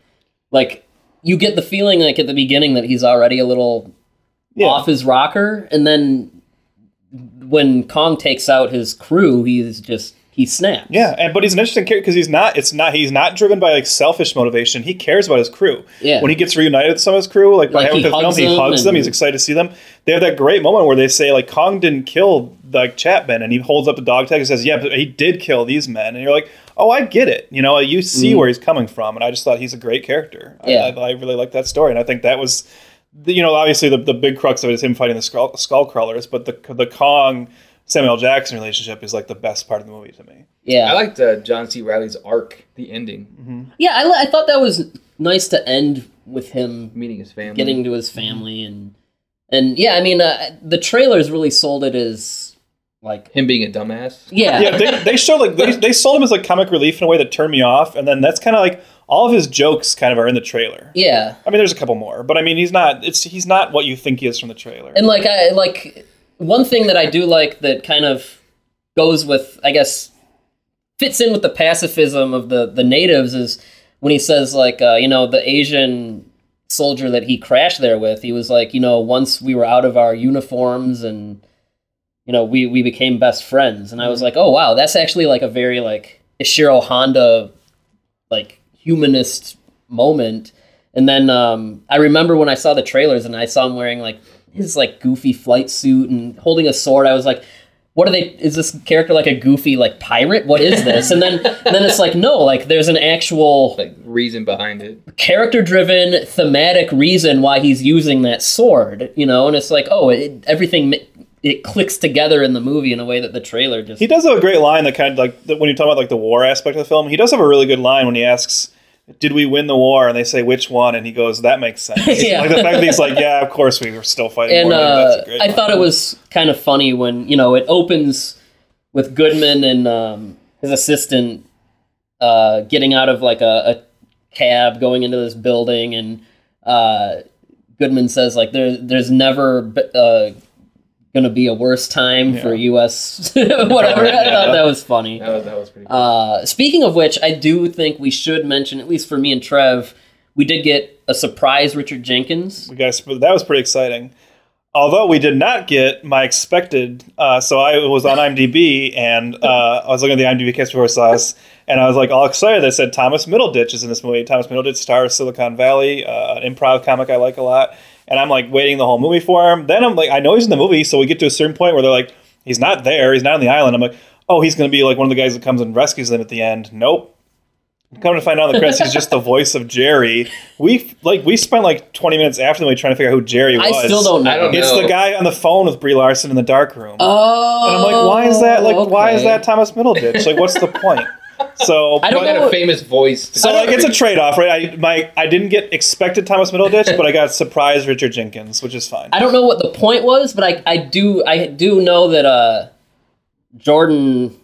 Like you get the feeling like at the beginning that he's already a little yeah. off his rocker, and then when Kong takes out his crew, he's just he snaps. Yeah, and but he's an interesting character because he's not. It's not. He's not driven by like selfish motivation. He cares about his crew. Yeah. When he gets reunited with some of his crew, like, by Like, having he the film, he hugs them. He's excited to see them. They have that great moment where they say like Kong didn't kill like Chapman, and he holds up the dog tag and says, "Yeah, but he did kill these men." And you're like, "Oh, I get it." You know, you see mm-hmm. where he's coming from, and I just thought he's a great character. I-. Yeah. I, I really like that story, and I think that was. You know, obviously the, the big crux of it is him fighting the skull, skull crawlers, but the the Kong Samuel Jackson relationship is like the best part of the movie to me. Yeah. I liked uh, John C. Reilly's arc, the ending, yeah, I, li- I thought that was nice to end with him meeting his family. getting to his family and and yeah, I mean uh, the trailers really sold it as like him being a dumbass. yeah. yeah, they, they showed like they, they sold him as like comic relief in a way that turned me off, and then that's kind of like all of his jokes kind of are in the trailer. yeah. I mean, there's a couple more, but I mean, he's not. It's he's not what you think he is from the trailer. And like I like one thing that I do like that kind of goes with I guess fits in with the pacifism of the the natives is when he says like uh, you know the Asian soldier that he crashed there with he was like you know once we were out of our uniforms and you know we we became best friends. And I was like oh wow that's actually like a very like Ishiro Honda like humanist moment. And then um, I remember when I saw the trailers and I saw him wearing like his like goofy flight suit and holding a sword. I was like, "What are they? Is this character like a goofy like pirate? What is this?" And then and then it's like, no, like there's an actual Like reason behind it. character driven thematic reason why he's using that sword. You know, and it's like, oh, it, everything. It clicks together in the movie in a way that the trailer just he does have a great line that kind of like when you talk about like the war aspect of the film. He does have a really good line when he asks. Did we win the war? And they say which one, and he goes, "That makes sense." Yeah. Like the fact that he's like, "Yeah, of course we were still fighting." and uh, that's a great I thought it was kind of funny when you know it opens with Goodman and um, his assistant uh, getting out of like a, a cab going into this building, and uh, Goodman says like there there's never uh, gonna be a worse time for U.S. whatever. I thought that was funny. That was that was pretty. Cool. Uh, speaking of which, I do think we should mention, at least for me and Trev, we did get a surprise Richard Jenkins. We guys, that was pretty exciting. Although we did not get my expected, uh, so I was on IMDb and uh, I was looking at the IMDb cast before I saw us, and I was like all excited. They said Thomas Middleditch is in this movie. Thomas Middleditch stars Silicon Valley, uh, an improv comic I like a lot, and I'm like waiting the whole movie for him. Then I'm like, I know he's in the movie, so we get to a certain point where they're like, he's not there, he's not on the island. I'm like, oh, he's going to be like one of the guys that comes and rescues them at the end. Nope. Come to find out in the credits, he's just the voice of Jerry. We like we spent like 20 minutes after the movie trying to figure out who Jerry was. I still don't know. I don't It's know. the guy on the phone with Brie Larson in the dark room. Oh, and I'm like, why is that? Like, why is oh, that Thomas Middleditch? Like, what's the point? So I don't He had know a famous voice. to So like, it's a trade off, right? I my I didn't get expected Thomas Middleditch, but I got surprised Richard Jenkins, which is fine. I don't know what the point was, but I, I do I do know that uh, Jordan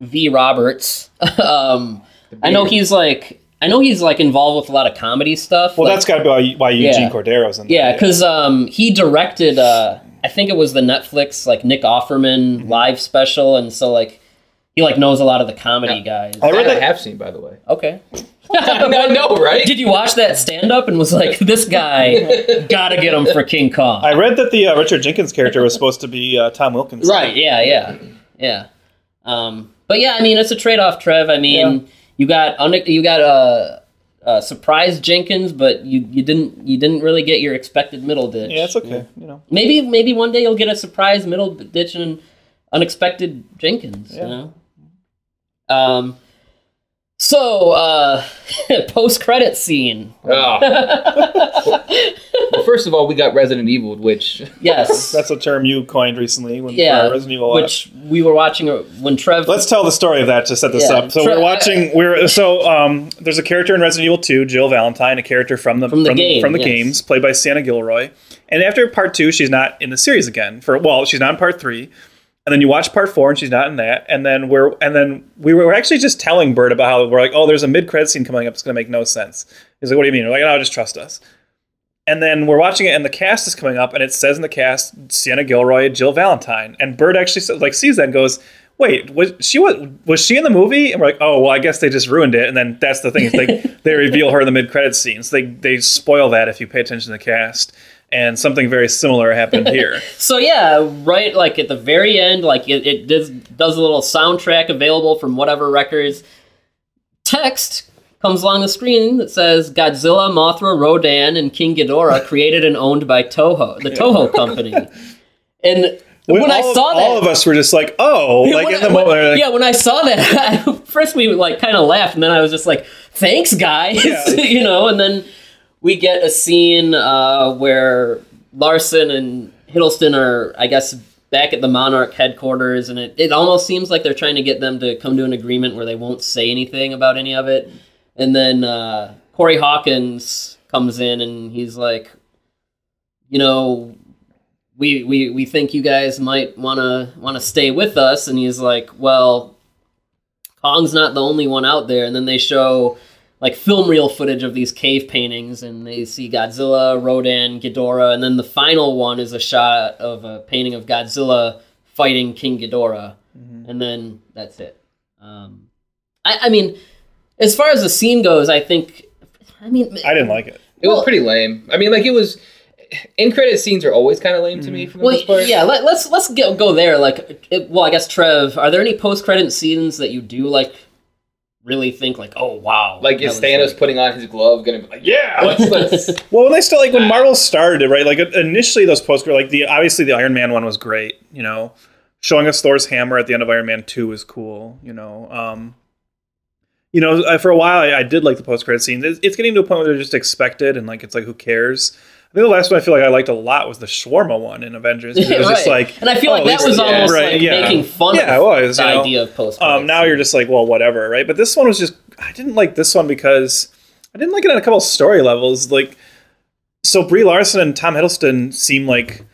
Vogt-Roberts. um, I know he's like I know he's like involved with a lot of comedy stuff. Well, like- that's got to be why, why Eugene Yeah. Cordero's in there. yeah, because um, he directed uh, I think it was the Netflix like Nick Offerman Mm-hmm. live special, and so like he like knows a lot of the comedy guys. I read That I have seen, by the way. Okay. I know, right? Did you watch that stand up and was like, this guy, gotta get him for King Kong? I read that the uh, Richard Jenkins character was supposed to be uh, Tom Wilkins. Right. Yeah. Yeah. Yeah. Um, but yeah, I mean, it's a trade-off, Trev. I mean, Yeah. you got un- you got a uh, uh, surprise Jenkins, but you you didn't you didn't really get your expected Middleditch. Yeah, it's okay. You know. Maybe maybe one day you'll get a surprise Middleditch and unexpected Jenkins. Yeah. You know. Um. So, uh, post credit scene. Oh. well, first of all, we got Resident Evil, which Yes. That's a term you coined recently when yeah. for Resident Evil. which we were watching uh, when Trev. Let's tell the story of that to set this Yeah. up. So Tre- we're watching. We're so um, there's a character in Resident Evil 2, Jill Valentine, a character from the From the game, from the yes. games, played by Sienna Guillory. And after part two, she's not in the series again. For well, she's not in part three. And then you watch part four, and she's not in that. And then we're and then we were actually just telling Byrd about how we're like, oh, there's a mid credit scene coming up. It's going to make no sense. He's like, what do you mean? We're like, no, just trust us. And then we're watching it, and the cast is coming up, and it says in the cast Sienna Guillory, Jill Valentine, and Byrd actually says- like sees that and goes, "Wait, was she was was she in the movie?" And we're like, "Oh, well, I guess they just ruined it." And then that's the thing is they they reveal her in the mid credits scenes. so they they spoil that if you pay attention to the cast. And something very similar happened here. So yeah, right, like at the very end, like it, it does does a little soundtrack available from whatever records. Text comes along the screen that says Godzilla, Mothra, Rodan, and King Ghidorah created and owned by Toho, the Toho company. And when, I all, saw that, all of us were just like, "Oh!" Yeah, like when in the I- moment, when- like, yeah, when I saw that, first we like kind of laughed, and then I was just like, "Thanks, guys," Yeah. you know. And then we get a scene uh, where Larson and Hiddleston are, I guess, back at the Monarch headquarters, and it, it almost seems like they're trying to get them to come to an agreement where they won't say anything about any of it. And then uh, Corey Hawkins comes in, and he's like, you know, we we we think you guys might want to stay with us and he's like well kong's not the only one out there and then they show like film reel footage of these cave paintings and they see godzilla rodan ghidorah and then the final one is a shot of a painting of godzilla fighting king ghidorah and then that's it um, I, I mean as far as the scene goes i think i mean I didn't like it. It Well- was pretty lame. I mean, like it was. In credit scenes are always kind of lame to me for the Well, most part. yeah. Let, let's let's go go there. Like, it, well, I guess Trev, are there any post credit scenes that you do like really think like, oh wow, Like that is was, Thanos like- putting on his glove gonna be like, yeah, let's, let's Well, when they still like when Marvel started right? Like initially, those post like the obviously the Iron Man one was great. You know, showing us Thor's hammer at the end of Iron Man two was cool. You know, um, you know, for a while I, I did like the post credit scenes. It's, it's getting to a point where they're just expected and like it's like who cares. I think the last one I feel like I liked a lot was the shawarma one in Avengers. It was just like, and I feel oh, like that these- was yeah, almost right, like yeah. making fun Yeah, of it was, the you know. idea of post. Um, now you're just like, well, whatever, right? But this one was just, I didn't like this one because I didn't like it on a couple story levels. Like, so Brie Larson and Tom Hiddleston seem like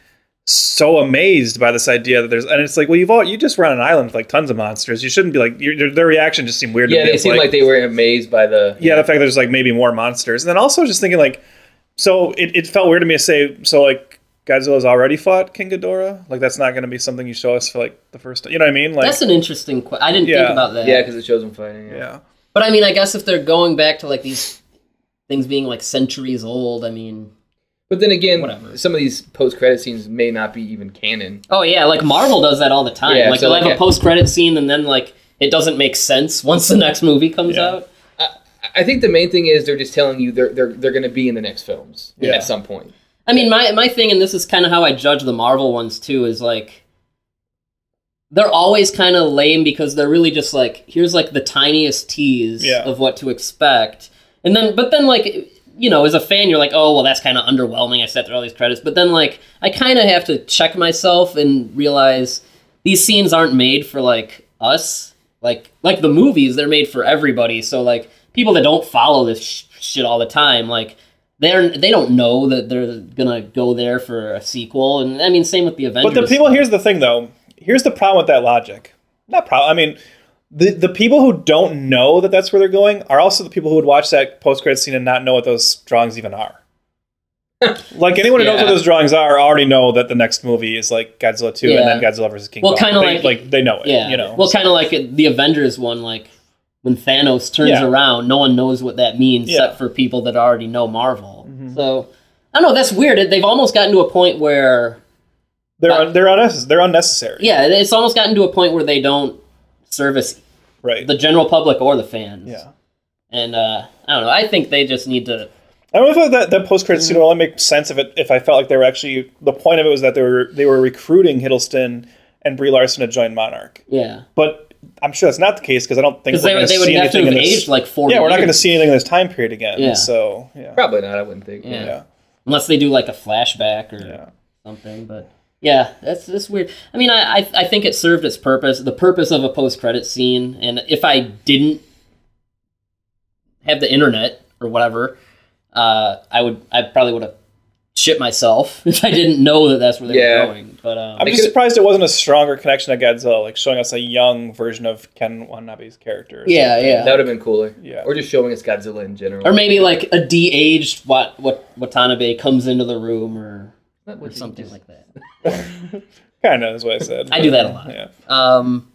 so amazed by this idea that there's, and it's like, well, you've all, you just were on an island with like tons of monsters. You shouldn't be like, your, their- their reaction just seemed weird. yeah. to me. They It's seem like, they were amazed by the yeah, the fact that there's like maybe more monsters, and then also just thinking like, so it, it felt weird to me to say, so like Godzilla's already fought King Ghidorah, like that's not going to be something you show us for like the first, you know what I mean? Like, that's an interesting. Qu- I didn't Yeah. think about that. yeah because it shows them fighting. Yeah. yeah. but I mean, I guess if they're going back to like these things being like centuries old, I mean, But then again, Whatever. some of these post credit scenes may not be even canon. oh yeah, like Marvel does that all the time. Yeah, like so they'll like have a- a post credit scene and then like it doesn't make sense once the next movie comes Yeah. out. I think the main thing is they're just telling you they're they're they're going to be in the next films Yeah. at some point. I mean, my my thing, and this is kind of how I judge the Marvel ones too, is like they're always kind of lame because they're really just like here's like the tiniest tease Yeah. of what to expect, and then but then like you know as a fan you're like oh well that's kind of underwhelming. I sat through all these credits, but then like I kind of have to check myself and realize these scenes aren't made for like us, like like the movies they're made for everybody. So like people that don't follow this sh- shit all the time, like they're they don't know that they're gonna go there for a sequel, and I mean same with the Avengers. But the people here's the thing though. Here's the problem with that logic. Not problem. I mean, the the people who don't know that that's where they're going are also the people who would watch that post credit scene and not know what those drawings even are. like anyone who knows what those drawings are already know that the next movie is like Godzilla two Yeah. and then Godzilla versus King Well, kinda like- like they know it. yeah, You know. well, kind of like the Avengers one, like when Thanos turns Yeah. around, no one knows what that means Yeah. except for people that already know Marvel. Mhm. So I don't know. That's weird. They've almost gotten to a point where they're un- they're unnecessary. They're unnecessary. yeah, it's almost gotten to a point where they don't service Right. the general public or the fans. yeah. and uh, I don't know. I think they just need to. I don't know if that, that post credit scene would only make sense if it if I felt like they were actually the point of it was that they were they were recruiting Hiddleston and Brie Larson to join Monarch. Yeah, But I'm sure that's not the case because I don't think we're they, going to they would see have to anything have in this. aged like forty. yeah, we're not going to years. see anything in this time period again. Yeah. So yeah, Probably not. I wouldn't think. Yeah. yeah, unless they do like a flashback or yeah. something. But yeah, that's that's weird. I mean, I I, I think it served its purpose. The purpose of a post credit scene, and if I didn't have the internet or whatever, uh, I would I probably would have shit myself if I didn't know that that's where they Yeah. were going. But um, I'm They just surprised it wasn't a stronger connection to Godzilla, like showing us a young version of Ken Watanabe's character. yeah, something. yeah. That would have been cooler. Yeah. Or just showing us Godzilla in general. or maybe like a de-aged what what Watanabe comes into the room or, or something just- like that. kind of is what I said. I do that a lot. Yeah, Um,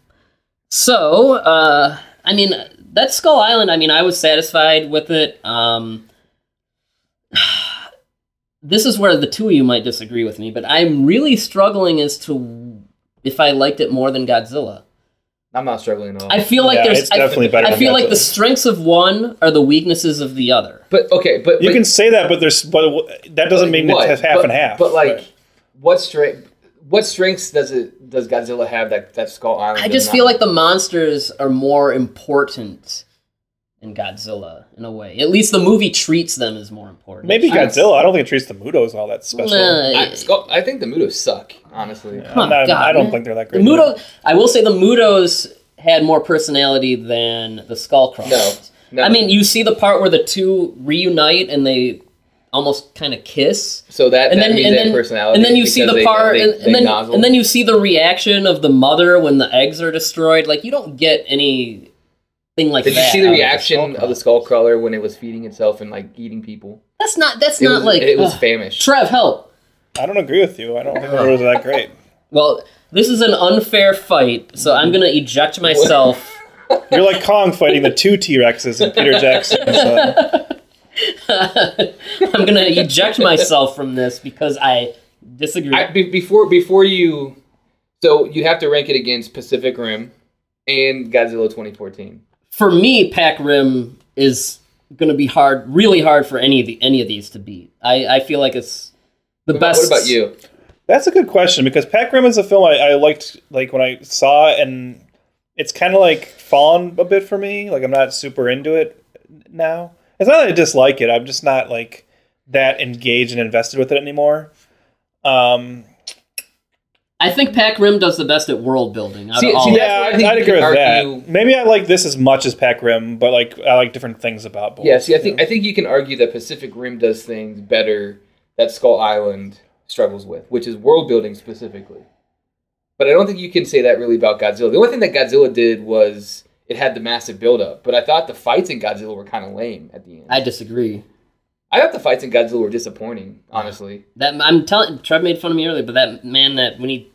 so, uh, I mean, that Skull Island. I mean, I was satisfied with it. Um, this is where the two of you might disagree with me, but I'm really struggling as to if I liked it more than Godzilla. I'm not struggling at all. I feel like Yeah, there's it's I, definitely better I than feel like the strengths of one are the weaknesses of the other. but okay, but You but- can say that, but there's but that doesn't mean what? it's half but, and half. But like, Right. what strength? What strengths does it does Godzilla have that that Skull Island? I does just not? feel like the monsters are more important in Godzilla in a way. At least the movie treats them as more important. maybe I- Godzilla. I don't think it treats the MUTOs all that special. Nah, I, Skull, I think the MUTOs suck. Honestly, I'm Oh, not- God, I don't man. think they're that great. The great. MUTO, I will say the MUTOs had more personality than the Skullcrawlers. No, no. I mean, you see the part where the two reunite and they almost kind of kiss. so that And that then, means and they have then, personality. and then you see the they- part, they- and, they and then, and then you see the reaction of the mother when the eggs are destroyed. Like you don't get anything like Did you see the out of reaction of the Skullcrawler when it was feeding itself and like eating people? That's not. That's It not was, like. it was ugh. famished. Trev, help. I don't agree with you. I don't think it was that great. Well, this is an unfair fight, so I'm gonna eject myself. You're like Kong fighting the two T Rexes and Peter Jackson. Uh, I'm gonna eject myself from this because I disagree. I, be, before before you, so you have to rank it against Pacific Rim and Godzilla 2014. For me, Pac Rim is gonna be hard, really hard for any of the any of these to beat. I, I feel like it's the What best. What about you? that's a good question because Pac Rim is a film I, I liked like when I saw it, and it's kind of like fallen a bit for me. Like I'm not super into it now. It's not that I dislike it. I'm just not like that engaged and invested with it anymore. Um, I think Pac Rim does the best at world building. Out See- of all see, of that's them. yeah, I I'd, think I'd agree with argue- that. Maybe I like this as much as Pac Rim, but like I like different things about both. Yeah, see, I think I think you can argue that Pacific Rim does things better that Skull Island struggles with, which is world building specifically. But I don't think you can say that really about Godzilla. The only thing that Godzilla did was it had the massive buildup, but I thought the fights in Godzilla were kind of lame at the end. I disagree. I thought the fights in Godzilla were disappointing, honestly. That I'm telling. Trev made fun of me earlier, but that man that when he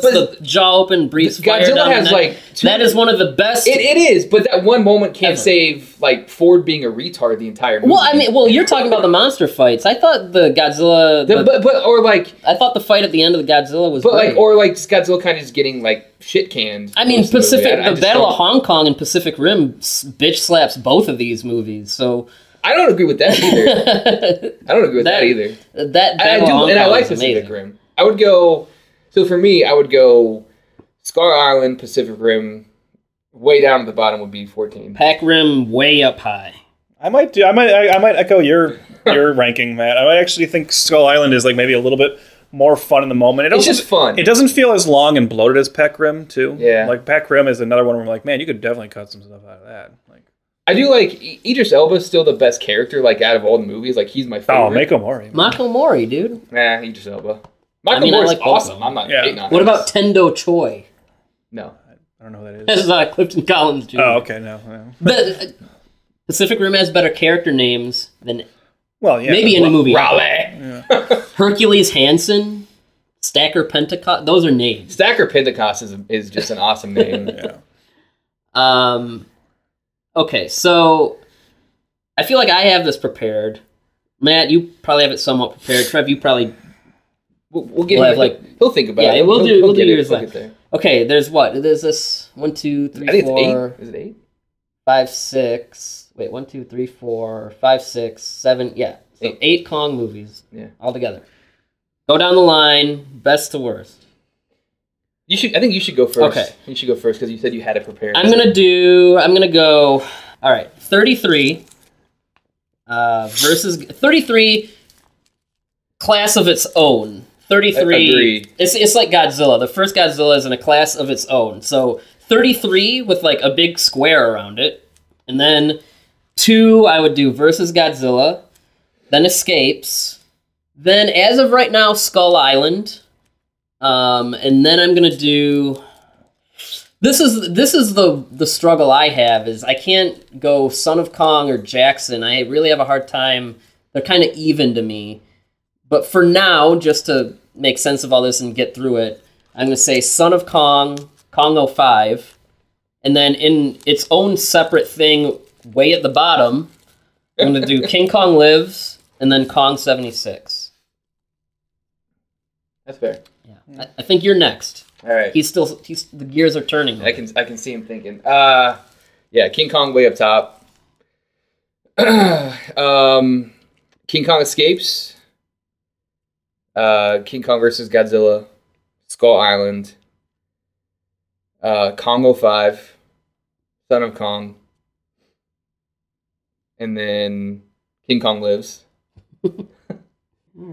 splits But the jaw open, breathes Godzilla has like two, that is one of the best. it, it is, but that one moment can't Ever. save like Ford being a retard the entire movie. well, I mean, well, you're talking about the monster fights. I thought the Godzilla, The- the- but but or like I thought the fight at the end of the Godzilla was but great. like or like just Godzilla kind of just getting like shit canned. I mean, of the. Pacific, I- I the Battle don't- of Hong Kong and Pacific Rim bitch slaps both of these movies. So I don't agree with that either. I don't agree with that, either. that I, I do, and I like Pacific amazing. Rim. I would go. So for me, I would go Skull Island, Pacific Rim. Way down at the bottom would be fourteen. Pac Rim way up high. I might do. I might. I, I might echo your your ranking, Matt. I might actually think Skull Island is like maybe a little bit more fun in the moment. It It's just fun. It doesn't feel as long and bloated as Pac Rim too. Yeah. like Pac Rim is another one where I'm like, man, you could definitely cut some stuff out of that. Like, I do like I- Idris Elba is still the best character like out of all the movies. Like he's my oh, favorite. oh, Mako Mori. Mako Mori, dude. Nah, Idris Elba. Michael mean, I Moore's like both of awesome. I'm not Yeah. hating on What him. about Tendo Choi? no? I don't know who that This is. is uh, Clifton Collins Jr. oh, okay, no. no. The, uh, Pacific Rim has better character names than Well, yeah, maybe in a movie. Raleigh. Hercules Hansen, Stacker Pentecost. Those are names. Stacker Pentecost is, is just an awesome name. Yeah. Um, okay, so I feel like I have this prepared. Matt, you probably have it somewhat prepared. Trev, you probably We'll, we'll get We'll him, like- he'll think about Yeah, it. Yeah, we'll He'll- do- he'll we'll do yours He'll there. okay. There's what? There's this one, two, three, I think it's eight. Is it eight? five, six. Wait, one, two, three, four, five, six, seven. Yeah, so Eight. eight Kong movies Yeah. all together. Go down the line, best to worst. You should. I think you should go first. Okay. You should go first because you said you had it prepared. I'm gonna do. I'm gonna go. All right, 33 uh, versus 33 class of its own. 33. Agreed. It's it's like Godzilla. The first Godzilla is in a class of its own. So 33 with like a big square around it, and then two I would do versus Godzilla, then Escapes, then as of right now Skull Island, um, and then I'm gonna do this is this is the the struggle I have is I can't go Son of Kong or Jackson. I really have a hard time. They're kind of even to me. But for now, just to make sense of all this and get through it, I'm going to say Son of Kong, Kong 05, and then in its own separate thing, way at the bottom, I'm going to do King Kong Lives and then Kong 76. That's fair. Yeah, I, I think you're next. All right. He's still he's the gears are turning. I can I can see him thinking. Uh yeah, King Kong way up top. um King Kong escapes. Uh King Kong versus Godzilla. Skull Island. Uh Kong 05. Son of Kong. And then King Kong lives.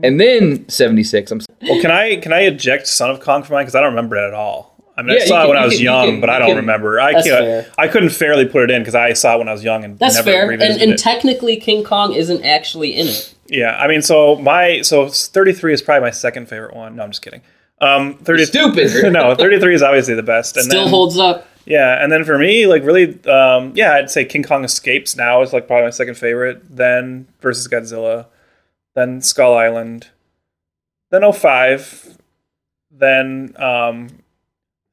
and then 76. I'm Well, can I can I eject Son of Kong from mine because I don't remember it at all. I mean, Yeah, I saw you it when can- I was you can- you young, can- but I you don't can- remember. I That's can't. fair. I couldn't fairly put it in because I saw it when I was young and That's never fair, and, revisited and it. technically King Kong isn't actually in it. Yeah, I mean, so my so 33 is probably my second favorite one. No, I'm just kidding. Um, 30, stupid. no, 33 is obviously the best. And Still then, holds up. Yeah, and then for me, like really, um, yeah, I'd say King Kong Escapes now is like probably my second favorite. Then versus Godzilla, then Skull Island, then 05, then um,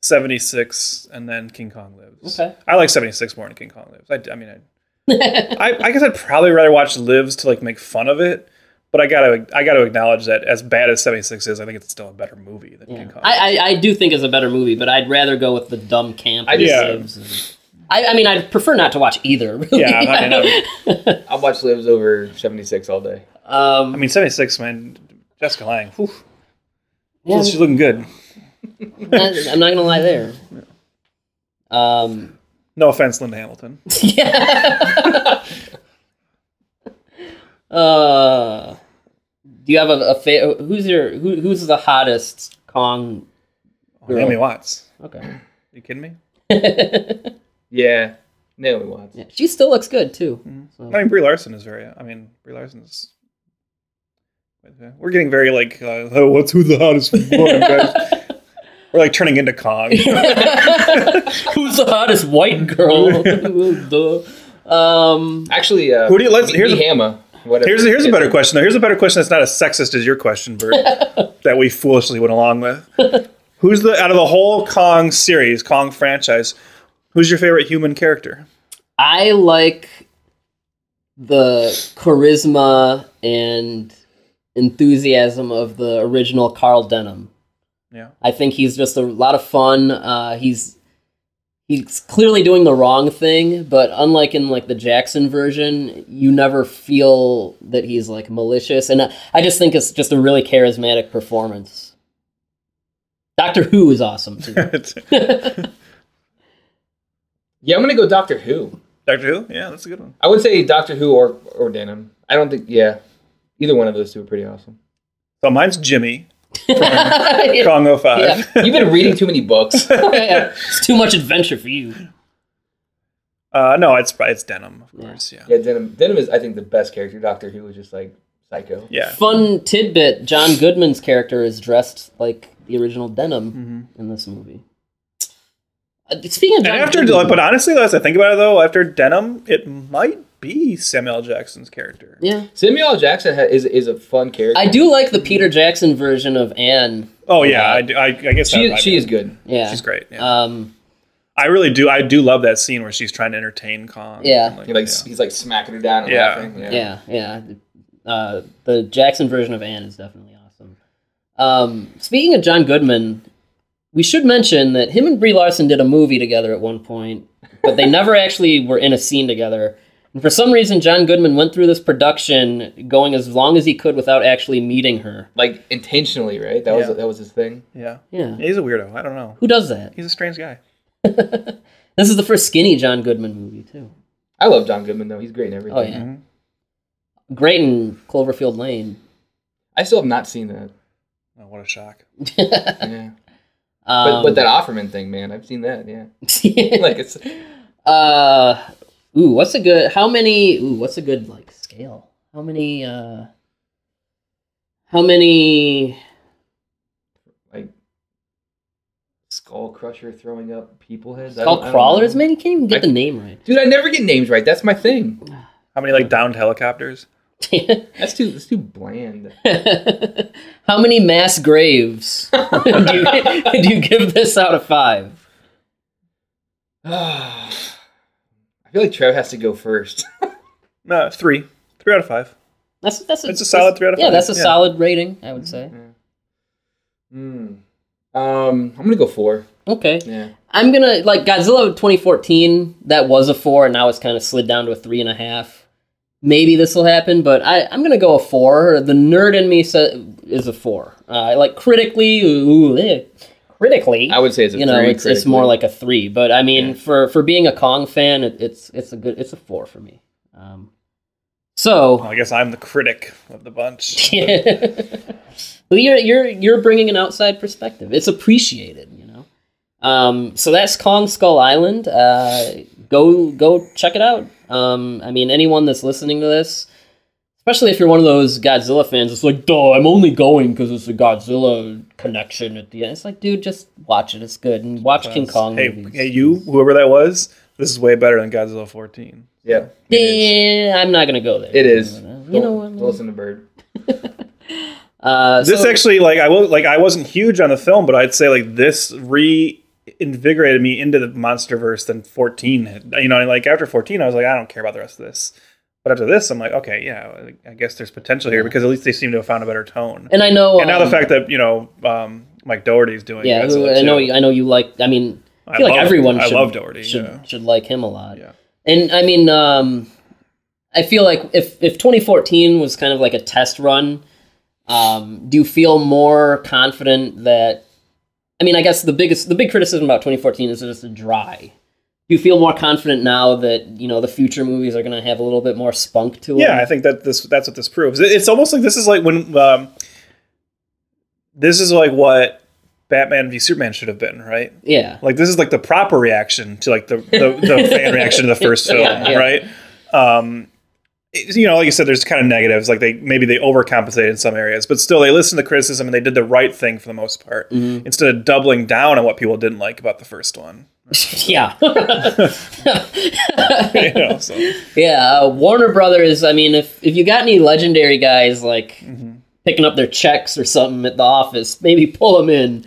76, and then King Kong Lives. Okay. I like 76 more than King Kong Lives. I, I mean, I, I, I guess I'd probably rather watch Lives to like make fun of it. But I gotta, I gotta acknowledge that as bad as seventy six is, I think it's still a better movie than Yeah. King Kong. I, I I do think it's a better movie, but I'd rather go with the dumb camp. I just- that lives and- I, I mean, I'd prefer not to watch either. Really. Yeah, I mean, I'll watch Lives over 76 all day. um, I mean, seventy six, man. Jessica Lange, whew, yeah, she's looking good. I'm not- I'm not gonna lie there. Um, No offense, Linda Hamilton. yeah. uh, do you have a, a fa- who's your who, who's the hottest Kong? Girl. Naomi Watts. Okay, Are you kidding me? Yeah, Naomi Watts. yeah, she still looks good too. So- I mean, Brie Larson is very. I mean, Brie Larson's. We're getting very like, uh, oh, what's who's the hottest one, guys? We're like turning into Kong. Who's the hottest white girl? Duh. um, Actually, uh, Who do you- let's- here's a- Hammer. Whatever. Here's here's a better question. though. Here's a better question that's not as sexist as your question, Byrd, that we foolishly went along with. Who's the out of the whole Kong series, Kong franchise? Who's your favorite human character? I like the charisma and enthusiasm of the original Carl Denham. Yeah. I think he's just a lot of fun. Uh, he's he's clearly doing the wrong thing, but unlike in like the Jackson version, you never feel that he's like malicious, and I, I just think it's just a really charismatic performance. Doctor Who is awesome too. Yeah, I'm gonna go Doctor Who. Doctor Who? Yeah, that's a good one. I would say Doctor Who or or Denham. I don't think. Yeah, either one of those two are pretty awesome. So mine's Jimmy, yeah. Kong 05. Yeah. You've been reading too many books. Yeah. It's too much adventure for you. Uh, no, it's it's Denham, of course. Yeah. Yeah, Denham. Denham is, I think, the best character. Doctor Who was just like psycho. Yeah. Fun tidbit: John Goodman's character is dressed like the original Denham in this movie. Uh, speaking of And after, Goodman, but honestly, as I think about it, though, after Denham, it might be Samuel L. Jackson's character. yeah, Samuel L. Jackson ha- is is a fun character. I do like the Peter Jackson version of Anne. Oh yeah, I, do, I, I guess She that might she is good. Yeah, She's great. Yeah. Um, I really do. I do love that scene where she's trying to entertain Kong. Yeah. He like he's like smacking her down and Yeah. laughing. Yeah. yeah, yeah. Uh, the Jackson version of Anne is definitely awesome. Um, speaking of John Goodman, we should mention that him and Brie Larson did a movie together at one point, but they never actually were in a scene together. And for some reason, John Goodman went through this production going as long as he could without actually meeting her. Like intentionally, right? That was that was his thing. yeah. Yeah, He's a weirdo. I don't know. who does that? He's a strange guy. This is the first skinny John Goodman movie too. I love John Goodman though. He's great in everything. Oh yeah, Mhm. great in Cloverfield Lane. I still have not seen that. Oh, what a shock. Yeah. But Um, but that Offerman thing, man, I've seen that. Yeah. like it's Uh, ooh, what's a good? How many? Ooh, what's a good like scale? How many? Uh, how many? like skull crusher throwing up people heads. I Skull don't- I don't crawlers? Man, you can't even get I- the name right. Dude, I never get names right. That's my thing. How many like downed helicopters? That's too that's too bland. how many mass graves do, you, do you give this out of five? I feel like Trev has to go first. No, three. Three out of five. That's that's a, It's a solid three out of Yeah, five, that's a yeah. solid rating. I would say. Hmm. Um, I'm gonna go four. Okay. Yeah. I'm gonna like Godzilla 2014. That was a four, and now it's kind of slid down to a three and a half. Maybe this will happen, but I, I'm gonna go a four. The nerd in me sa- is a four. Uh, like critically, ooh, eh. Critically, I would say it's a you know, three. it's, it's more like a three. But I mean, Yeah. for for being a Kong fan, it, it's it's a good it's a four for me. Um, so Well, I guess I'm the critic of the bunch. well, you're you're you're bringing an outside perspective. It's appreciated, you know. Um, so that's Kong Skull Island. Uh, go go check it out. Um, I mean, anyone that's listening to this, especially if you're one of those Godzilla fans, it's like, duh, I'm only going because it's a Godzilla connection at the end. It's like, dude, just watch it. It's good, and watch King Kong Hey, movies. hey, you, whoever that was, this is way better than Godzilla 14. Yeah. It is. Yeah, I'm not gonna go there. It is. You know don't what? listen to Byrd. Uh, This so- actually, like, I was like, I wasn't huge on the film, but I'd say like this reinvigorated me into the MonsterVerse than 14. You know, like after 14, I was like, I don't care about the rest of this. But after this, I'm like, okay, yeah, I guess there's potential here because at least they seem to have found a better tone. and I know, And now the um, fact that you know um, Mike Dougherty's doing, Yeah, who, I know. too. I know you like. I mean, I I feel like love- everyone. I Should, love Dougherty, Should yeah. should like him a lot. Yeah. And I mean, um, I feel like if if 2014 was kind of like a test run, um, do you feel more confident that? I mean, I guess the biggest the big criticism about 2014 is that it's dry. Do you feel more confident now that you know the future movies are going to have a little bit more spunk to them? Yeah, I think that this that's what this proves. It's almost like this is like when um, this is like what Batman v Superman should have been, right? yeah. Like this is like the proper reaction to like the the, the fan reaction to the first film, Yeah, yeah. right? Um, it- you know, like you said, there's kind of negatives. Like they maybe they overcompensated in some areas, but still they listened to criticism and they did the right thing for the most part. Mm-hmm. Instead of doubling down on what people didn't like about the first one. yeah. you know, so. Yeah, uh, Warner Brothers. I mean, if if you got any legendary guys like picking up their checks or something at the office, maybe pull them in.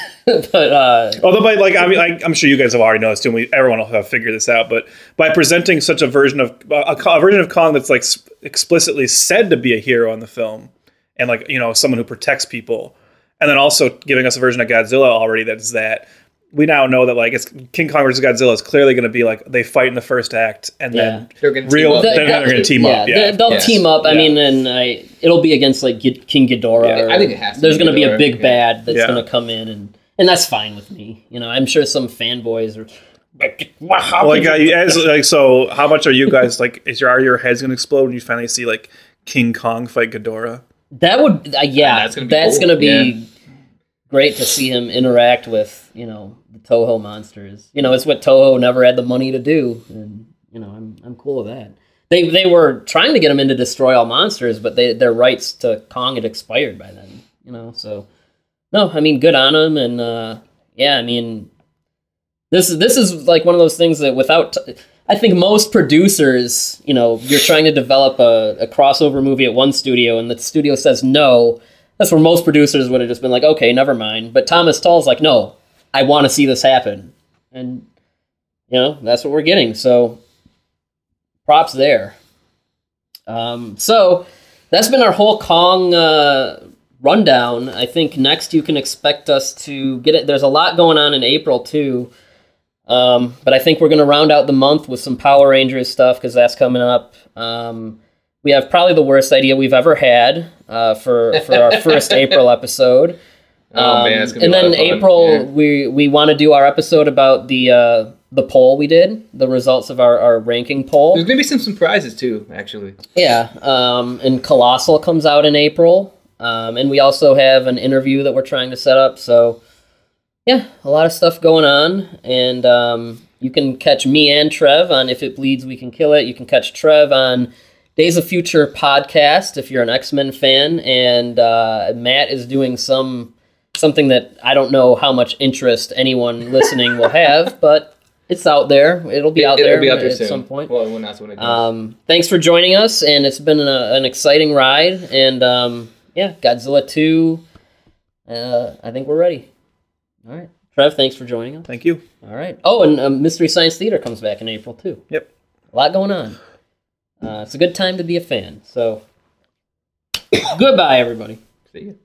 but uh, Although, by like, I mean, I, I'm sure you guys have already noticed too. We, everyone will have figured this out. But by presenting such a version of a, a version of Kong that's like explicitly said to be a hero in the film, and like you know someone who protects people, and then also giving us a version of Godzilla already that's that. We now know that like it's King Kong versus Godzilla is clearly going to be like they fight in the first act, and then They're gonna real. team up. Then they're going to team up. Yeah, they- they'll Yes. team up. I Yeah. mean, and I it'll be against like King Ghidorah. Yeah, I think it has to There's going to be a big yeah. bad that's Yeah. going to come in, and and that's fine with me. You know, I'm sure some fanboys are. Wow, Well, like, you- uh, as like, so, how much are you guys like? Is your are your heads gonna explode when you finally see like King Kong fight Ghidorah? That would, uh, yeah, that's gonna be that's cool. gonna be Yeah. Great to see him interact with, you know, the Toho monsters. You know, it's what Toho never had the money to do, and you know, I'm I'm cool with that. They they were trying to get him in to destroy all monsters, but they, their rights to Kong had expired by then. You know, so no, I mean, good on him, and uh, yeah, I mean, this is this is like one of those things that without. I think most producers, you know, you're trying to develop a, a crossover movie at one studio, and the studio says no. That's where most producers would have just been like, okay, never mind. But Thomas Tull's like, no, I want to see this happen, and you know that's what we're getting. So props there. Um, so that's been our whole Kong uh, rundown. I think next you can expect us to get it. There's a lot going on in April too. Um, but I think we're going to round out the month with some Power Rangers stuff because that's coming up. Um, we have probably the worst idea we've ever had uh, for for our first April episode. Oh man, it's gonna Um, and then lot of fun. April, Yeah. we we want to do our episode about the uh, the poll we did, the results of our, our ranking poll. There's gonna be some surprises too, actually. Yeah, um, and Colossal comes out in April, um, and we also have an interview that we're trying to set up. So, yeah, a lot of stuff going on, and um, you can catch me and Trev on If It Bleeds, We Can Kill It. You can catch Trev on Days of Future podcast if you're an X Men fan, and uh, Matt is doing some something that I don't know how much interest anyone listening will have, but it's out there. It'll be out It'll there be out there at soon. some point. Well, when that's when it comes. Um, thanks for joining us, and it's been a, an exciting ride. And um, yeah, Godzilla 2, uh, I think we're ready. All right. Trev, thanks for joining us. Thank you. All right. Oh, and um, Mystery Science Theater comes back in April, too. Yep. A lot going on. Uh, it's a good time to be a fan. So, goodbye, everybody. See you.